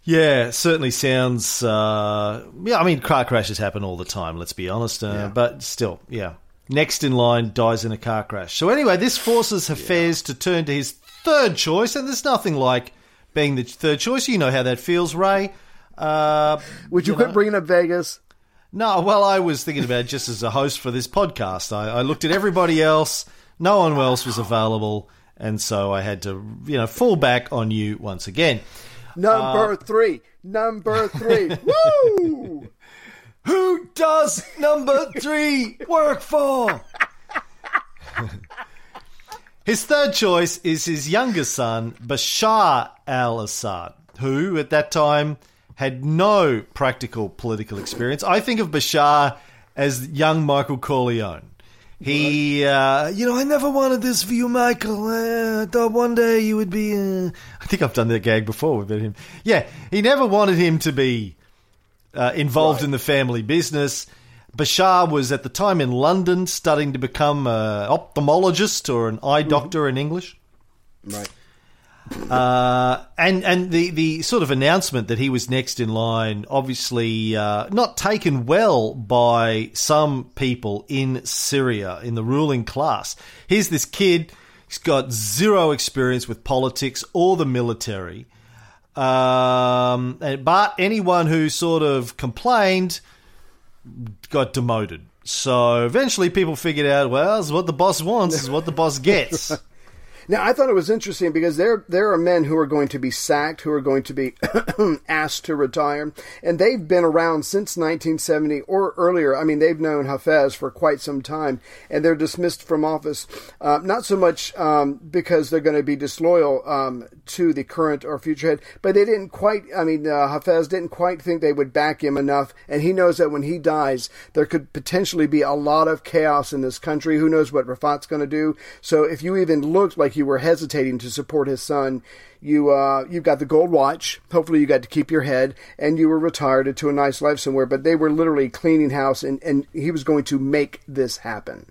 [SPEAKER 3] yeah, certainly sounds. Uh, yeah, I mean, car crashes happen all the time. Let's be honest, uh,
[SPEAKER 4] Yeah.
[SPEAKER 3] but still, yeah. Next in line dies in a car crash. So anyway, this forces Hafez to turn to his third choice, and there's nothing like being the third choice. You know how that feels, Ray. Uh,
[SPEAKER 4] Would you,
[SPEAKER 3] you
[SPEAKER 4] quit
[SPEAKER 3] know-
[SPEAKER 4] bringing up Vegas?
[SPEAKER 3] no, well, I was thinking about it just as a host for this podcast. I, I looked at everybody else. No one else was available, and so I had to, you know, fall back on you once again.
[SPEAKER 4] Number
[SPEAKER 3] Uh,
[SPEAKER 4] three. Number three. [laughs] Woo!
[SPEAKER 3] Who does number three work for? his third choice is his younger son, Bashar al Assad, who at that time had no practical political experience. I think of Bashar as young Michael Corleone. He, uh, you know, I never wanted this for you, Michael. Uh, I thought one day you would be. Uh... I think I've done that gag before with him. Yeah, he never wanted him to be uh, involved in the family business. Bashar was at the time in London studying to become an ophthalmologist or an eye doctor in English.
[SPEAKER 4] right.
[SPEAKER 3] Uh, and and the, the sort of announcement that he was next in line, obviously uh, not taken well by some people in Syria, in the ruling class. Here's this kid, he's got zero experience with politics or the military. Um, but anyone who sort of complained got demoted. So eventually people figured out, well, is what the boss wants, is what the boss gets. [laughs]
[SPEAKER 4] Now, I thought it was interesting because there there are men who are going to be sacked, who are going to be [clears throat] asked to retire, and they've been around since 1970 or earlier. I mean, they've known Hafez for quite some time, and they're dismissed from office. Uh, not so much um, because they're going to be disloyal um, to the current or future head, but they didn't quite. I mean, uh, Hafez didn't quite think they would back him enough, and he knows that when he dies, there could potentially be a lot of chaos in this country. Who knows what Rifaat's going to do? So, if you even looked like you were hesitating to support his son, you uh, you've got the gold watch. Hopefully, you got to keep your head, and you were retired to a nice life somewhere. But they were literally cleaning house, and, and he was going to make this happen.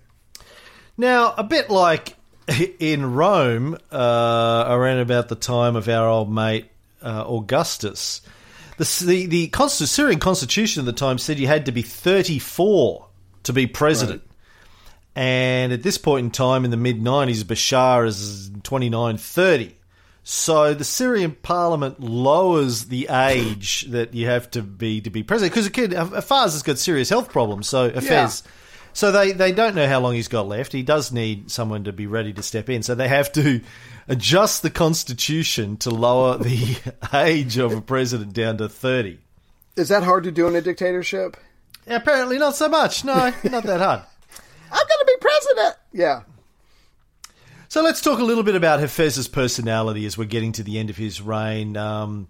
[SPEAKER 3] Now, a bit like [laughs] in Rome, uh, around about the time of our old mate uh, Augustus, the the, the Syrian constitution at the time said you had to be 34 to be president. And at this point in time, in the mid 90s, Bashar is 29, 30. So the Syrian parliament lowers the age that you have to be to be president because a kid Hafez has got serious health problems. So Hafez, so they they don't know how long he's got left. He does need someone to be ready to step in. So they have to adjust the constitution to lower the [laughs] age of a president down to thirty.
[SPEAKER 4] Is that hard to do in a dictatorship?
[SPEAKER 3] Apparently not so much. No, not that hard.
[SPEAKER 4] I'm going to be president. Yeah.
[SPEAKER 3] So let's talk a little bit about Hafez's personality as we're getting to the end of his reign. Um,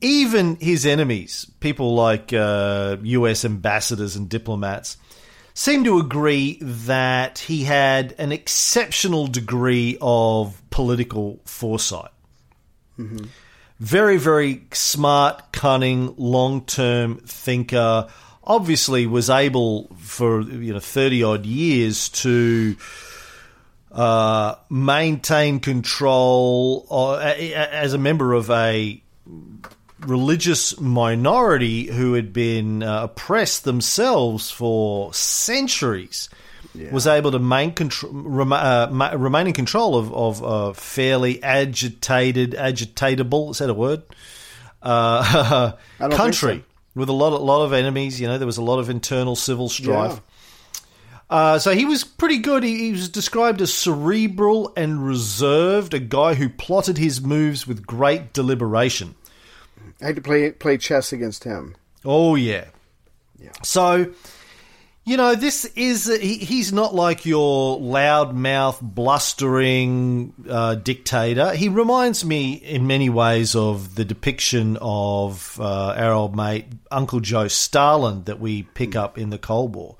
[SPEAKER 3] even his enemies, people like uh, US ambassadors and diplomats, seem to agree that he had an exceptional degree of political foresight. Very, very smart, cunning, long term thinker. Obviously, was able for you know thirty odd years to uh, maintain control uh, as a member of a religious minority who had been uh, oppressed themselves for centuries was able to main contr- rem- uh, ma- remain in control of, of a fairly agitated, agitatable, is that a word? Uh, [laughs]
[SPEAKER 4] I don't think
[SPEAKER 3] country. With a lot, of, lot of enemies. You know, there was a lot of internal civil strife.
[SPEAKER 4] Yeah.
[SPEAKER 3] Uh, so he was pretty good. He, he was described as cerebral and reserved, a guy who plotted his moves with great deliberation.
[SPEAKER 4] I had to play play chess against him.
[SPEAKER 3] Oh yeah, yeah. So, you know, this is he, he's not like your loudmouth, blustering uh, dictator. He reminds me in many ways of the depiction of uh, our old mate Uncle Joe Stalin that we pick up in the Cold War.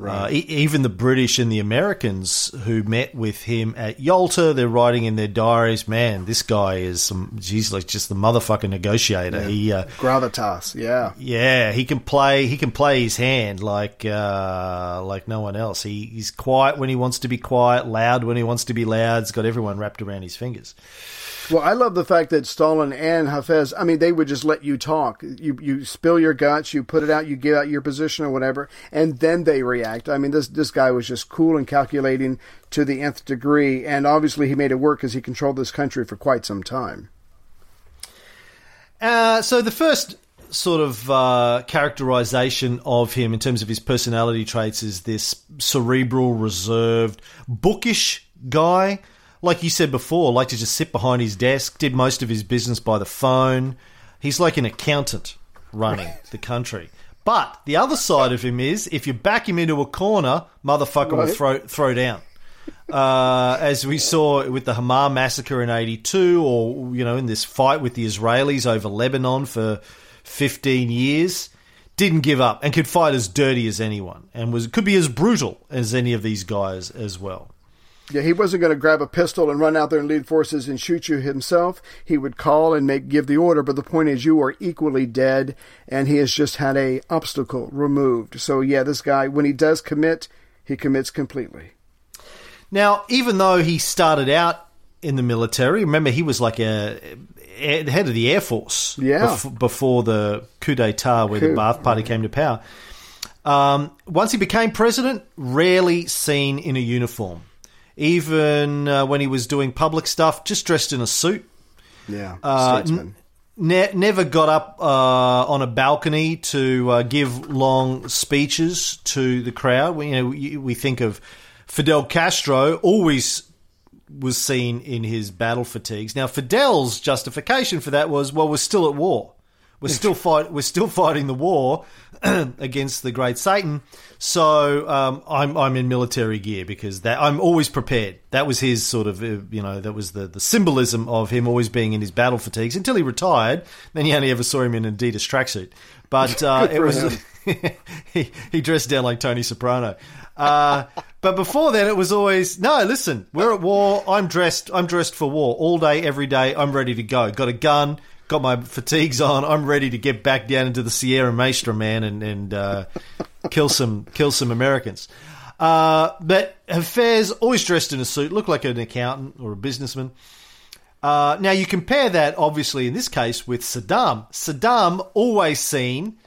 [SPEAKER 3] Uh, e- even the British and the Americans who met with him at Yalta, they're writing in their diaries, "Man, this guy is some, geez, like just the motherfucking negotiator. He, uh,
[SPEAKER 4] Gravitas, yeah.
[SPEAKER 3] yeah, he can play. He can play his hand like uh, like no one else. He, he's quiet when he wants to be quiet, loud when he wants to be loud. He's got everyone wrapped around his fingers.
[SPEAKER 4] Well, I love the fact that Stalin and Hafez, I mean, they would just let you talk. You you spill your guts, you put it out, you give out your position or whatever, and then they react. I mean, this this guy was just cool and calculating to the nth degree, and obviously he made it work because he controlled this country for quite some time.
[SPEAKER 3] Uh, so the first sort of uh, characterization of him in terms of his personality traits is this cerebral, reserved, bookish guy. Like you said before, like to just sit behind his desk, did most of his business by the phone. He's like an accountant running the country. But the other side of him is if you back him into a corner, motherfucker will throw throw down. Uh, as we saw with the Hama massacre in '82, or you know, in this fight with the Israelis over Lebanon for 15 years, didn't give up and could fight as dirty as anyone, and was could be as brutal as any of these guys as well.
[SPEAKER 4] Yeah, he wasn't going to grab a pistol and run out there and lead forces and shoot you himself. He would call and make give the order, but the point is you are equally dead, and he has just had a obstacle removed. So yeah, this guy when he does commit, he commits completely.
[SPEAKER 3] Now, even though he started out in the military, remember he was like a, head of the air force.
[SPEAKER 4] Yeah.
[SPEAKER 3] bef- before the coup d'état, where the
[SPEAKER 4] Coup,
[SPEAKER 3] Ba'ath Party came to power. Um, once he became president, rarely seen in a uniform. Even uh, when he was doing public stuff, just dressed in a suit.
[SPEAKER 4] Yeah,
[SPEAKER 3] Uh. Ne- never got up uh, on a balcony to uh, give long speeches to the crowd. We, you know, we, we think of Fidel Castro, always was seen in his battle fatigues. Now, Fidel's justification for that was, well, we're still at war. We're still fight. We're still fighting the war [clears throat] against the great Satan. So um, I'm I'm in military gear because that I'm always prepared. That was his sort of uh, you know that was the the symbolism of him always being in his battle fatigues until he retired. Then you only ever saw him in an Adidas tracksuit. But [laughs] uh, it was [laughs] he, he dressed down like Tony Soprano. Uh, but before then, it was always no. Listen, we're at war. I'm dressed. I'm dressed for war all day, every day. I'm ready to go. Got a gun. Got my fatigues on. I'm ready to get back down into the Sierra Maestra, man, and and uh, kill some kill some Americans. Uh, but Hafez always dressed in a suit, looked like an accountant or a businessman. Uh, now you compare that, obviously, in this case, with Saddam. Saddam always seen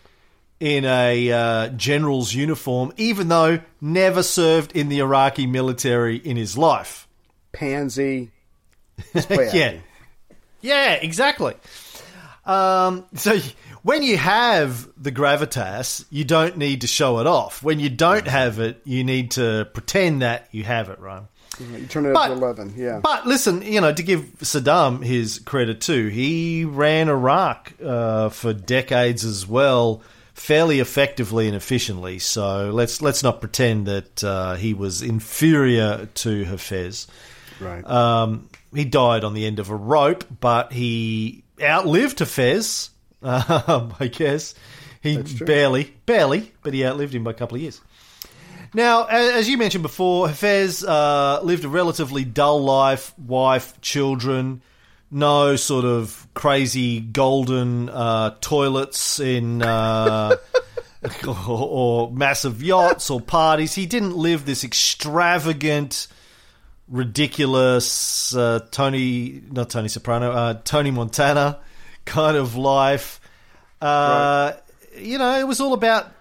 [SPEAKER 3] in a uh, general's uniform, even though never served in the Iraqi military in his life.
[SPEAKER 4] Pansy. [laughs]
[SPEAKER 3] yeah, yeah, exactly. Um, so when you have the gravitas, you don't need to show it off. When you don't have it, you need to pretend that you have it, right?
[SPEAKER 4] You turn it
[SPEAKER 3] But-
[SPEAKER 4] up to eleven. Yeah.
[SPEAKER 3] But listen, you know, to give Saddam his credit too, he ran Iraq uh, for decades as well, fairly effectively and efficiently. So let's let's not pretend that uh, he was inferior to Hafez.
[SPEAKER 4] right.
[SPEAKER 3] Um, he died on the end of a rope, but he outlived Hafez. Um, I guess he barely, barely, but he outlived him by a couple of years. Now, as you mentioned before, Hafez uh, lived a relatively dull life, wife, children, no sort of crazy golden uh, toilets in. Uh, [laughs] or, or massive yachts or parties. He didn't live this extravagant, ridiculous uh, Tony, not Tony Soprano, uh, Tony Montana kind of life. Uh, You know, it was all about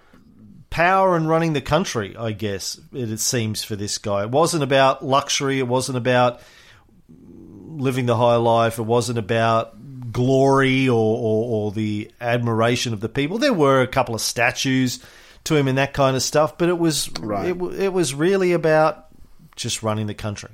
[SPEAKER 3] power and running the country. I guess it, it seems for this guy. It wasn't about luxury. It wasn't about living the high life. It wasn't about glory or, or, or the admiration of the people. There were a couple of statues to him and that kind of stuff, but it was
[SPEAKER 4] right.
[SPEAKER 3] it, it was really about just running the country.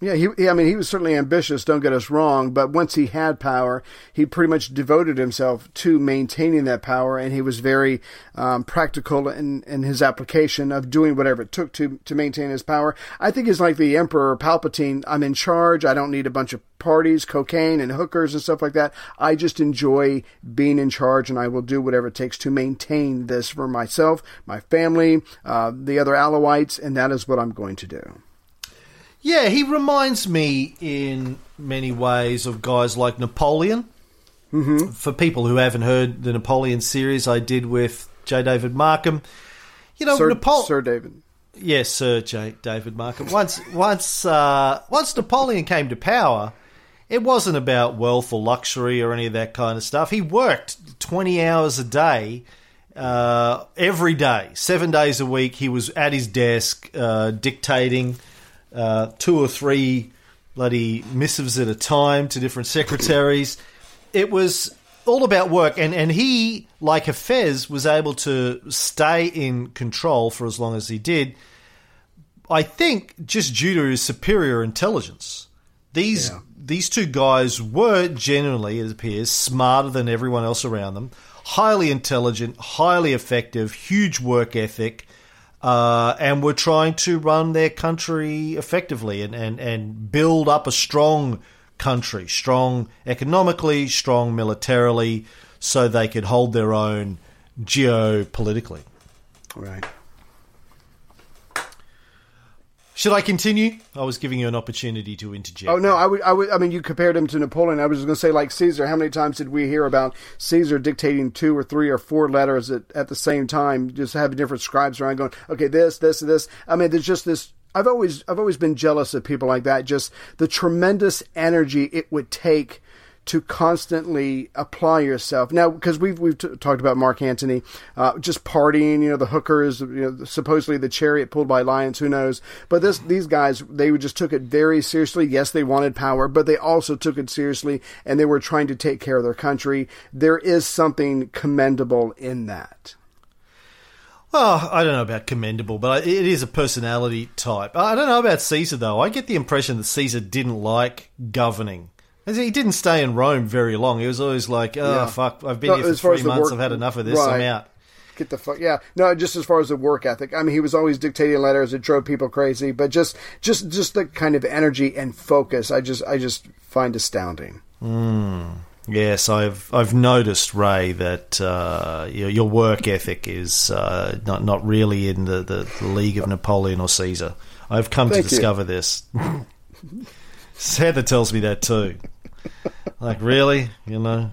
[SPEAKER 4] Yeah, he, I mean, he was certainly ambitious, don't get us wrong, but once he had power, he pretty much devoted himself to maintaining that power, and he was very um, practical in, in his application of doing whatever it took to, to maintain his power. I think he's like the Emperor Palpatine. I'm in charge. I don't need a bunch of parties, cocaine, and hookers and stuff like that. I just enjoy being in charge, and I will do whatever it takes to maintain this for myself, my family, uh, the other Alawites, and that is what I'm going to do.
[SPEAKER 3] Yeah, he reminds me in many ways of guys like Napoleon. Mm-hmm. For people who haven't heard the Napoleon series I did with J. David Markham, you know,
[SPEAKER 4] Sir,
[SPEAKER 3] Napoleon.
[SPEAKER 4] Sir David.
[SPEAKER 3] Yes, Sir J. David Markham. Once, once, uh, once Napoleon came to power, it wasn't about wealth or luxury or any of that kind of stuff. He worked twenty hours a day, uh, every day, seven days a week. He was at his desk uh, dictating uh, two or three bloody missives at a time to different secretaries. It was all about work, and, and he, like Hafez, was able to stay in control for as long as he did. I think just due to his superior intelligence. These
[SPEAKER 4] Yeah.
[SPEAKER 3] these two guys were generally, it appears, smarter than everyone else around them, highly intelligent, highly effective, huge work ethic, uh, and were trying to run their country effectively and, and, and build up a strong country, strong economically, strong militarily, so they could hold their own geopolitically.
[SPEAKER 4] Right.
[SPEAKER 3] Should I continue? I was giving you an opportunity to interject.
[SPEAKER 4] Oh no, I would, I would, I mean, you compared him to Napoleon. I was just going to say, like Caesar. How many times did we hear about Caesar dictating two or three or four letters at, at the same time, just having different scribes around going, okay, this, this, this. I mean, there's just this. I've always, I've always been jealous of people like that. Just the tremendous energy it would take to constantly apply yourself. Now, because we've we've t- talked about Mark Antony, uh, just partying, you know, the hookers, you know, supposedly the chariot pulled by lions, who knows? But this these guys, they just took it very seriously. Yes, they wanted power, but they also took it seriously, and they were trying to take care of their country. There is something commendable in that.
[SPEAKER 3] Oh, I don't know about commendable, but it is a personality type. I don't know about Caesar, though. I get the impression that Caesar didn't like governing. He didn't stay in Rome very long. He was always like, oh,
[SPEAKER 4] Yeah.
[SPEAKER 3] fuck, I've been
[SPEAKER 4] No,
[SPEAKER 3] here for three months.
[SPEAKER 4] work-
[SPEAKER 3] I've had enough of this. I'm out.
[SPEAKER 4] Get the fuck yeah. No, just as far as the work ethic. I mean, he was always dictating letters. It drove people crazy. But just just just the kind of energy and focus, I just I just find astounding.
[SPEAKER 3] Yes, I've I've noticed, Ray, that uh, your, your work ethic is uh, not not really in the, the, the league of Napoleon or Caesar. I've come
[SPEAKER 4] Thank
[SPEAKER 3] to
[SPEAKER 4] you.
[SPEAKER 3] discover this. [laughs] Heather tells me that too. [laughs] Like, really, you know,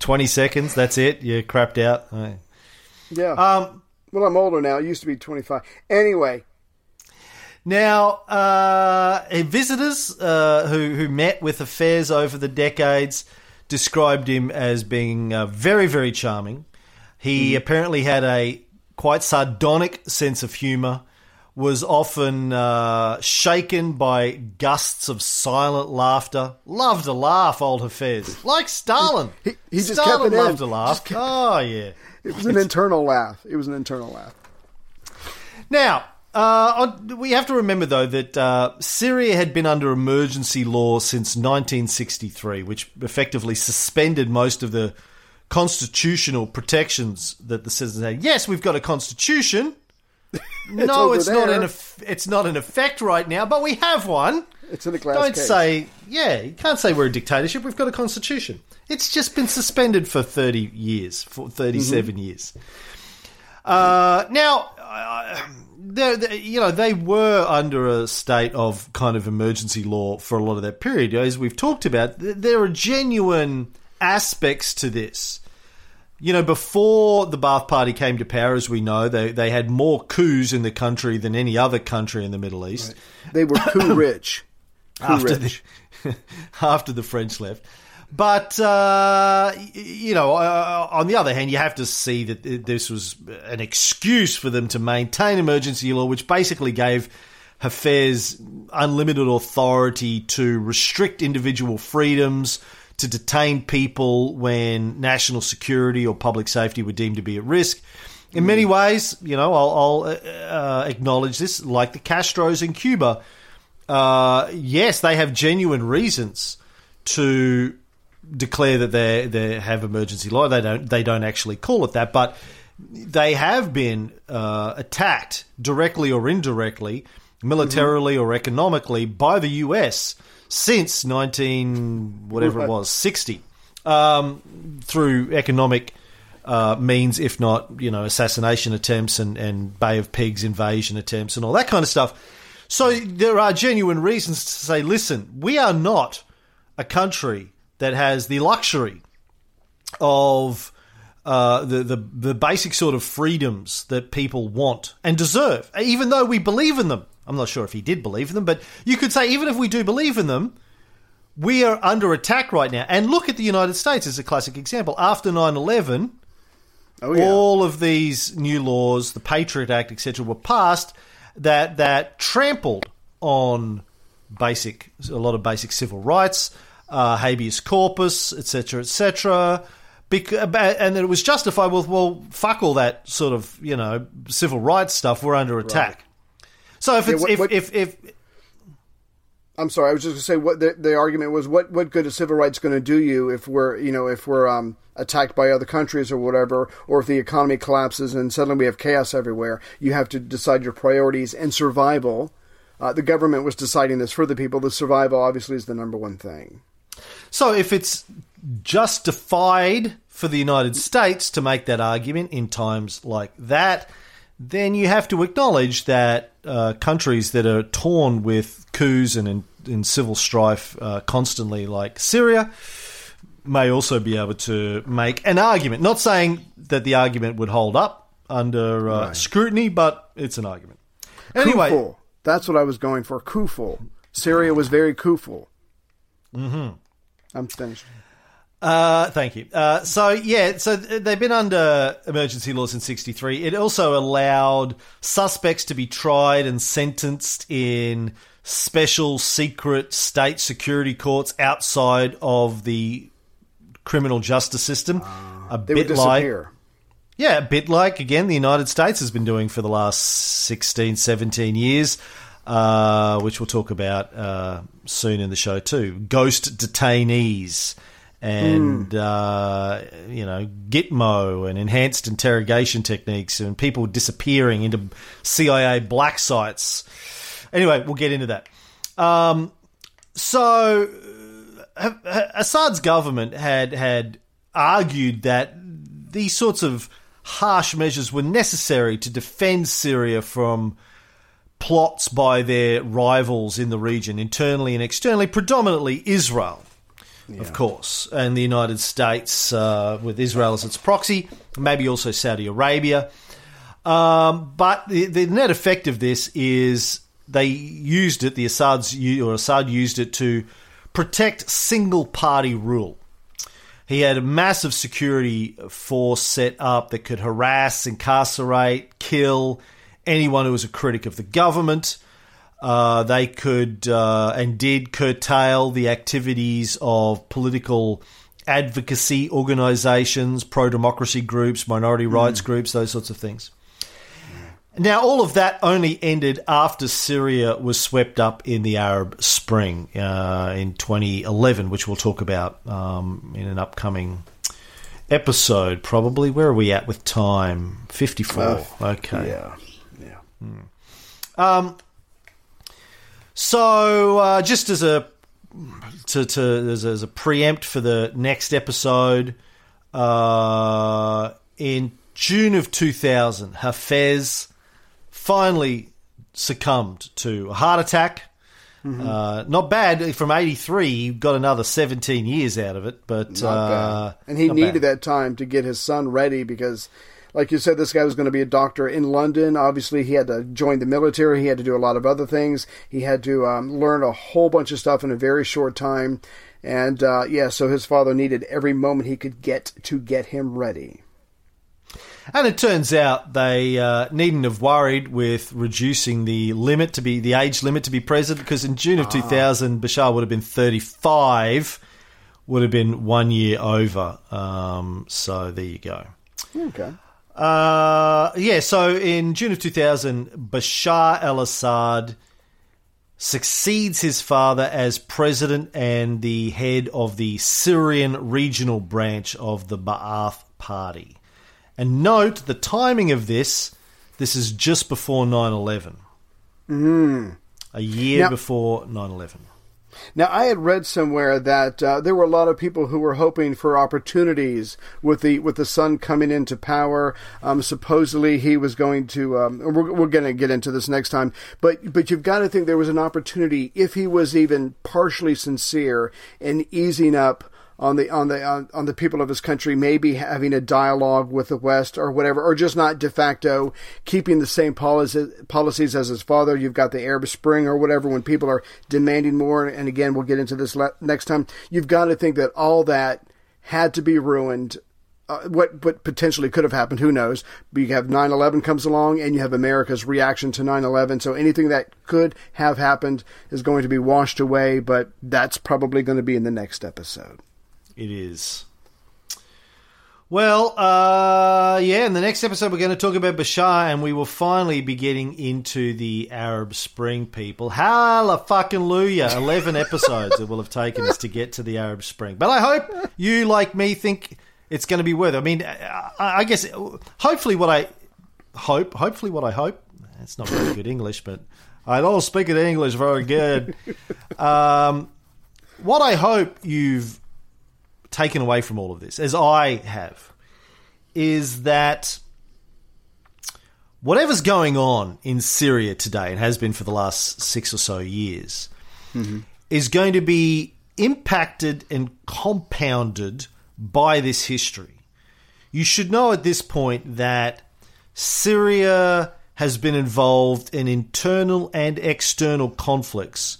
[SPEAKER 3] twenty seconds, that's it. You're crapped out. Right.
[SPEAKER 4] Yeah.
[SPEAKER 3] Um,
[SPEAKER 4] well, I'm older now. It used to be 25. Anyway,
[SPEAKER 3] Now, uh, visitors uh, who who met with Hafez over the decades described him as being uh, very, very charming. He apparently had a quite sardonic sense of humour. Was often uh, shaken by gusts of silent laughter. Loved to laugh, old Hafez. Like Stalin.
[SPEAKER 4] He- he just
[SPEAKER 3] Stalin
[SPEAKER 4] kept it in.
[SPEAKER 3] loved to laugh.
[SPEAKER 4] Kept-
[SPEAKER 3] Oh, yeah.
[SPEAKER 4] it was an internal laugh. It was an internal laugh.
[SPEAKER 3] Now, uh, we have to remember, though, that uh, Syria had been under emergency law since 1963, which effectively suspended most of the constitutional protections that the citizens had. Yes, we've got a constitution. No,
[SPEAKER 4] over
[SPEAKER 3] it's not in eff- it's not in effect right now, but we have one.
[SPEAKER 4] It's in a glass
[SPEAKER 3] Don't
[SPEAKER 4] case.
[SPEAKER 3] say, yeah, you can't say we're a dictatorship. We've got a constitution. It's just been suspended for 30 years, for 37 years. Uh, now, uh, they're, you know, they were under a state of kind of emergency law for a lot of that period. As we've talked about, there are genuine aspects to this. You know, before the Baath Party came to power, as we know, they, they had more coups in the country than any other country in the Middle East
[SPEAKER 4] They were coup [coughs] rich. Coup
[SPEAKER 3] after
[SPEAKER 4] rich.
[SPEAKER 3] the, [laughs] after the French left. But uh, you know, uh, on the other hand, you have to see that this was an excuse for them to maintain emergency law, which basically gave Hafez unlimited authority to restrict individual freedoms, to detain people when national security or public safety were deemed to be at risk. In many ways, you know, I'll, I'll uh, acknowledge this, like the Castros in Cuba. Uh, yes, they have genuine reasons to declare that they they have emergency law. They don't they don't actually call it that, but they have been uh, attacked directly or indirectly, militarily or economically by the U.S. since nineteen whatever it was sixty um, through economic. Uh, means, if not, you know, assassination attempts and, and Bay of Pigs invasion attempts and all that kind of stuff. So there are genuine reasons to say, listen, we are not a country that has the luxury of uh, the, the the basic sort of freedoms that people want and deserve, even though we believe in them. I'm not sure if he did believe in them, but you could say even if we do believe in them, we are under attack right now. And look at the United States as a classic example. After 9 11,
[SPEAKER 4] Oh yeah.
[SPEAKER 3] all of these new laws, the Patriot Act, etc., were passed that that trampled on basic a lot of basic civil rights, uh, habeas corpus, etc., etc. Bec- and it was justified with well, fuck all that sort of you know civil rights stuff. We're under attack. So if
[SPEAKER 4] Yeah, what-
[SPEAKER 3] if,
[SPEAKER 4] what-
[SPEAKER 3] if if
[SPEAKER 4] I'm sorry. I was just going to say what the, the argument was. What what good is civil rights going to do you if we're you know if we're um, attacked by other countries or whatever, or if the economy collapses and suddenly we have chaos everywhere? You have to decide your priorities and survival. Uh, the government was deciding this for the people. The survival obviously is the number one thing.
[SPEAKER 3] So if it's justified for the United States to make that argument in times like that, then you have to acknowledge that uh, countries that are torn with coups and in, in civil strife uh, constantly, like Syria, may also be able to make an argument. Not saying that the argument would hold up under uh, scrutiny, but it's an argument. Anyway,
[SPEAKER 4] Kuful. That's what I was going for. Kuful. Syria was very kuful. Mm-hmm. I'm finished.
[SPEAKER 3] Uh, thank you. Uh, so yeah, so they've been under emergency laws in '63. It also allowed suspects to be tried and sentenced in special secret state security courts outside of the criminal justice system. a
[SPEAKER 4] They would
[SPEAKER 3] bit like yeah, a bit like, again, the United States has been doing for the last 16, 17 years, uh, which we'll talk about uh, soon in the show too. Ghost detainees and, uh, you know, Gitmo and enhanced interrogation techniques and people disappearing into CIA black sites. Anyway, we'll get into that. Um, so uh, Assad's government had had argued that these sorts of harsh measures were necessary to defend Syria from plots by their rivals in the region, internally and externally, predominantly Israel, of course, and the United States, uh, with Israel as its proxy, maybe also Saudi Arabia. Um, but the, the net effect of this is they used it, the Assad's or Assad used it to protect single party rule. He had a massive security force set up that could harass, incarcerate, kill anyone who was a critic of the government. Uh, they could uh, and did curtail the activities of political advocacy organizations, pro democracy groups, minority rights groups, those sorts of things. Now, all of that only ended after Syria was swept up in the Arab Spring uh, in 2011, which we'll talk about um, in an upcoming episode, probably. Where are we at with time? 54. okay.
[SPEAKER 4] Yeah. Yeah.
[SPEAKER 3] Um, so, uh, just as a to, to as, a, as a preempt for the next episode, uh, in June of 2000, Hafez finally succumbed to a heart attack. Uh, not bad from '83. He got another 17 years out of it, but uh.
[SPEAKER 4] And he needed
[SPEAKER 3] bad.
[SPEAKER 4] that time to get his son ready because like you said, this guy was going to be a doctor in London. Obviously, he had to join the military. He had to do a lot of other things. He had to um, learn a whole bunch of stuff in a very short time. And uh, yeah, so his father needed every moment he could get to get him ready.
[SPEAKER 3] And it turns out they uh, needn't have worried with reducing the limit to be the age limit to be president because in June of 2000, Bashar would have been 35, would have been one year over. Um, so there you go.
[SPEAKER 4] Okay.
[SPEAKER 3] Uh, yeah, so in June of 2000, Bashar al Assad succeeds his father as president and the head of the Syrian regional branch of the Ba'ath Party. And note the timing of this this is just before 9 11.
[SPEAKER 4] Mm.
[SPEAKER 3] A year
[SPEAKER 4] Now-
[SPEAKER 3] before 9 11.
[SPEAKER 4] Now, I had read somewhere that uh, there were a lot of people who were hoping for opportunities with the with the son coming into power. Um, supposedly, he was going to. Um, we're we're going to get into this next time, but but you've got to think there was an opportunity if he was even partially sincere in easing up on the on the on, on the people of his country, maybe having a dialogue with the West or whatever, or just not de facto keeping the same policies policies as his father. You've got the Arab Spring or whatever when people are demanding more. And again, we'll get into this le- next time. You've got to think that all that had to be ruined. Uh, what what potentially could have happened, who knows? You have 9/11 comes along, and you have America's reaction to 9/11. So anything that could have happened is going to be washed away. But that's probably going to be in the next episode.
[SPEAKER 3] It is. Well, uh, yeah, in the next episode, we're going to talk about Bashar, and we will finally be getting into the Arab Spring people. Hallelujah! 11 episodes it will have taken us to get to the Arab Spring. But I hope you, like me, think it's going to be worth it. I mean, I, I guess, hopefully, what I hope, hopefully, what I hope, it's not very good English, but I don't speak it English very good. Um, what I hope you've taken away from all of this, as I have, is that whatever's going on in Syria today, and has been for the last six or so years, mm-hmm. is going to be impacted and compounded by this history. You should know at this point that Syria has been involved in internal and external conflicts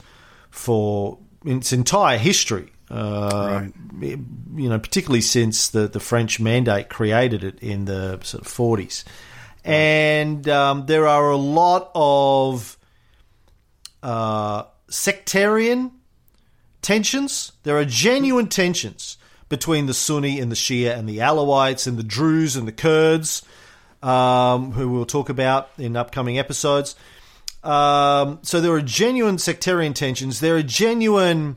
[SPEAKER 3] for its entire history. Uh, You know, particularly since the, the French mandate created it in the sort of 40s. And um, there are a lot of uh, sectarian tensions. There are genuine tensions between the Sunni and the Shia and the Alawites and the Druze and the Kurds, um, who we'll talk about in upcoming episodes. Um, so there are genuine sectarian tensions. There are genuine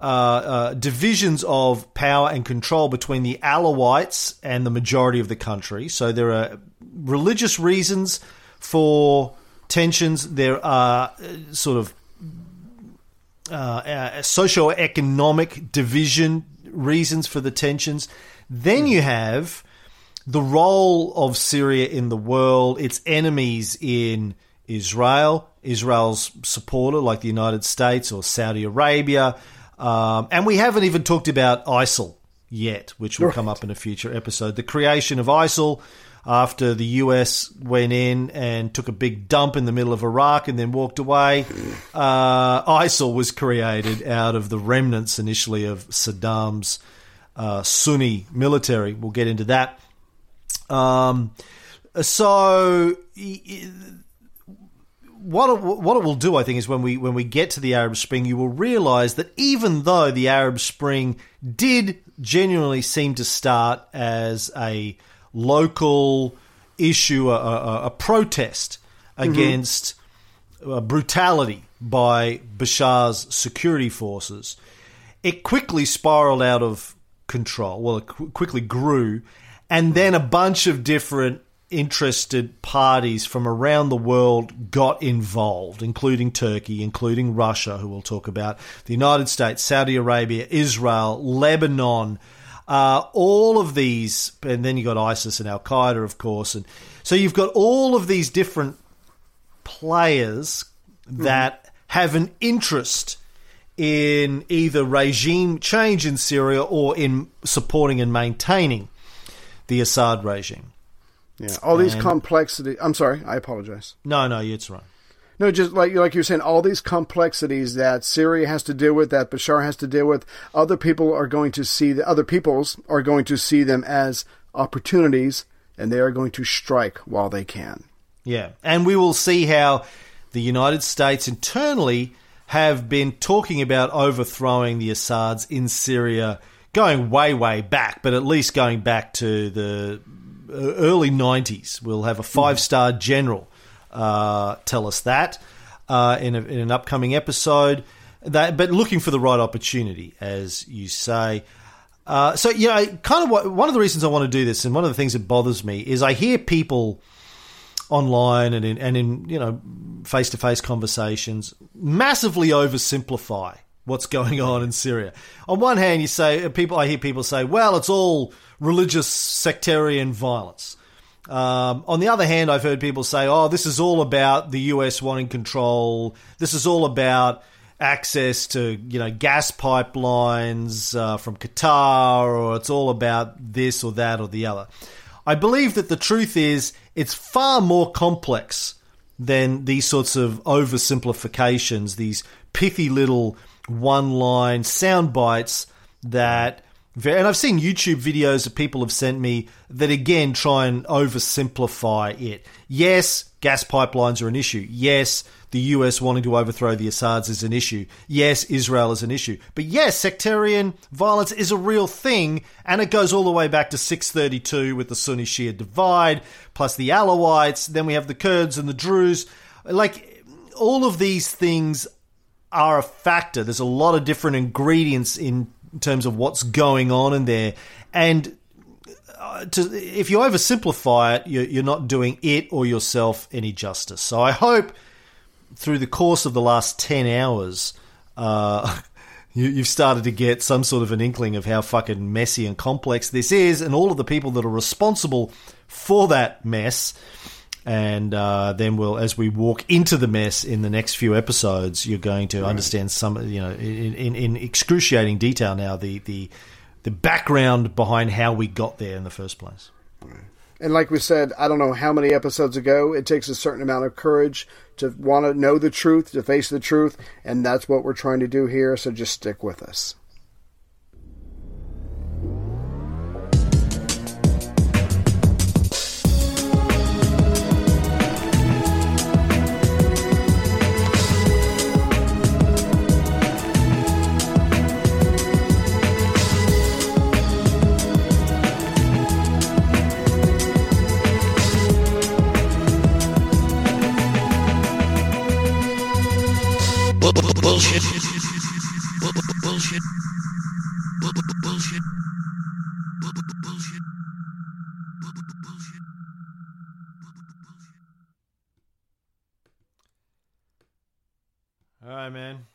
[SPEAKER 3] uh, uh, divisions of power and control between the Alawites and the majority of the country. So there are religious reasons for tensions. There are uh, sort of uh, uh, socio-economic division reasons for the tensions. Then you have the role of Syria in the world, its enemies in Israel, Israel's supporter like the United States or Saudi Arabia, um, and we haven't even talked about ISIL yet, which will come up in a future episode. The creation of ISIL after the US went in and took a big dump in the middle of Iraq and then walked away. Uh, ISIL was created out of the remnants initially of Saddam's uh, Sunni military. We'll get into that. Um, so what it, what it will do, I think, is when we when we get to the Arab Spring, you will realise that even though the Arab Spring did genuinely seem to start as a local issue, a, a, a protest against uh, brutality by Bashar's security forces, it quickly spiraled out of control. Well, it qu- quickly grew, and then a bunch of different interested parties from around the world got involved, including Turkey, including Russia, who we'll talk about, the United States, Saudi Arabia, Israel, Lebanon. Uh, all of these, and then you've got ISIS and Al Qaeda, of course, and so you've got all of these different players that have an interest in either regime change in Syria or in supporting and maintaining the Assad regime.
[SPEAKER 4] Yeah, all these
[SPEAKER 3] And-
[SPEAKER 4] complexities. I'm sorry, I apologize.
[SPEAKER 3] No, no, it's right.
[SPEAKER 4] No, just like like you're saying, all these complexities that Syria has to deal with, that Bashar has to deal with, other people are going to see the other peoples are going to see them as opportunities, and they are going to strike while they can.
[SPEAKER 3] Yeah, and we will see how the United States internally have been talking about overthrowing the Assads in Syria, going way, way back, but at least going back to the early 90s. We'll have a five star general uh, tell us that uh, in, a, in an upcoming episode. That, but looking for the right opportunity, as you say. Uh, so, you know, kind of what, one of the reasons I want to do this, and one of the things that bothers me, is I hear people online and in, and in you know face to face conversations massively oversimplify what's going on in Syria. On one hand, you say people. I hear people say, "Well, it's all religious sectarian violence." Um, on the other hand, I've heard people say, "Oh, this is all about the US wanting control. This is all about." access to you know gas pipelines uh, from Qatar, or it's all about this or that or the other. I believe that the truth is it's far more complex than these sorts of oversimplifications, these pithy little one-line sound bites that. And I've seen YouTube videos that people have sent me that again try and oversimplify it. Yes, gas pipelines are an issue. Yes, the US wanting to overthrow the Assads is an issue. Yes, Israel is an issue. But yes, sectarian violence is a real thing, and it goes all the way back to 632 with the Sunni Shia divide, plus the Alawites, then we have the Kurds and the Druze. Like, all of these things are a factor. There's a lot of different ingredients in terms of what's going on in there. And uh, to, if you oversimplify it, you're, not doing it or yourself any justice. So I hope through the course of the last 10 hours, uh, [laughs] you, you've started to get some sort of an inkling of how fucking messy and complex this is, and all of the people that are responsible for that mess. And uh, then we'll, as we walk into the mess in the next few episodes, you're going to understand some, you know, in, in, in excruciating detail now the, the the background behind how we got there in the first place.
[SPEAKER 4] And like we said, I don't know how many episodes ago, it takes a certain amount of courage to want to know the truth, to face the truth, and that's what we're trying to do here, so just stick with us.
[SPEAKER 5] Bullshit. Bullshit. Bullshit. Bullshit.
[SPEAKER 3] All right, man.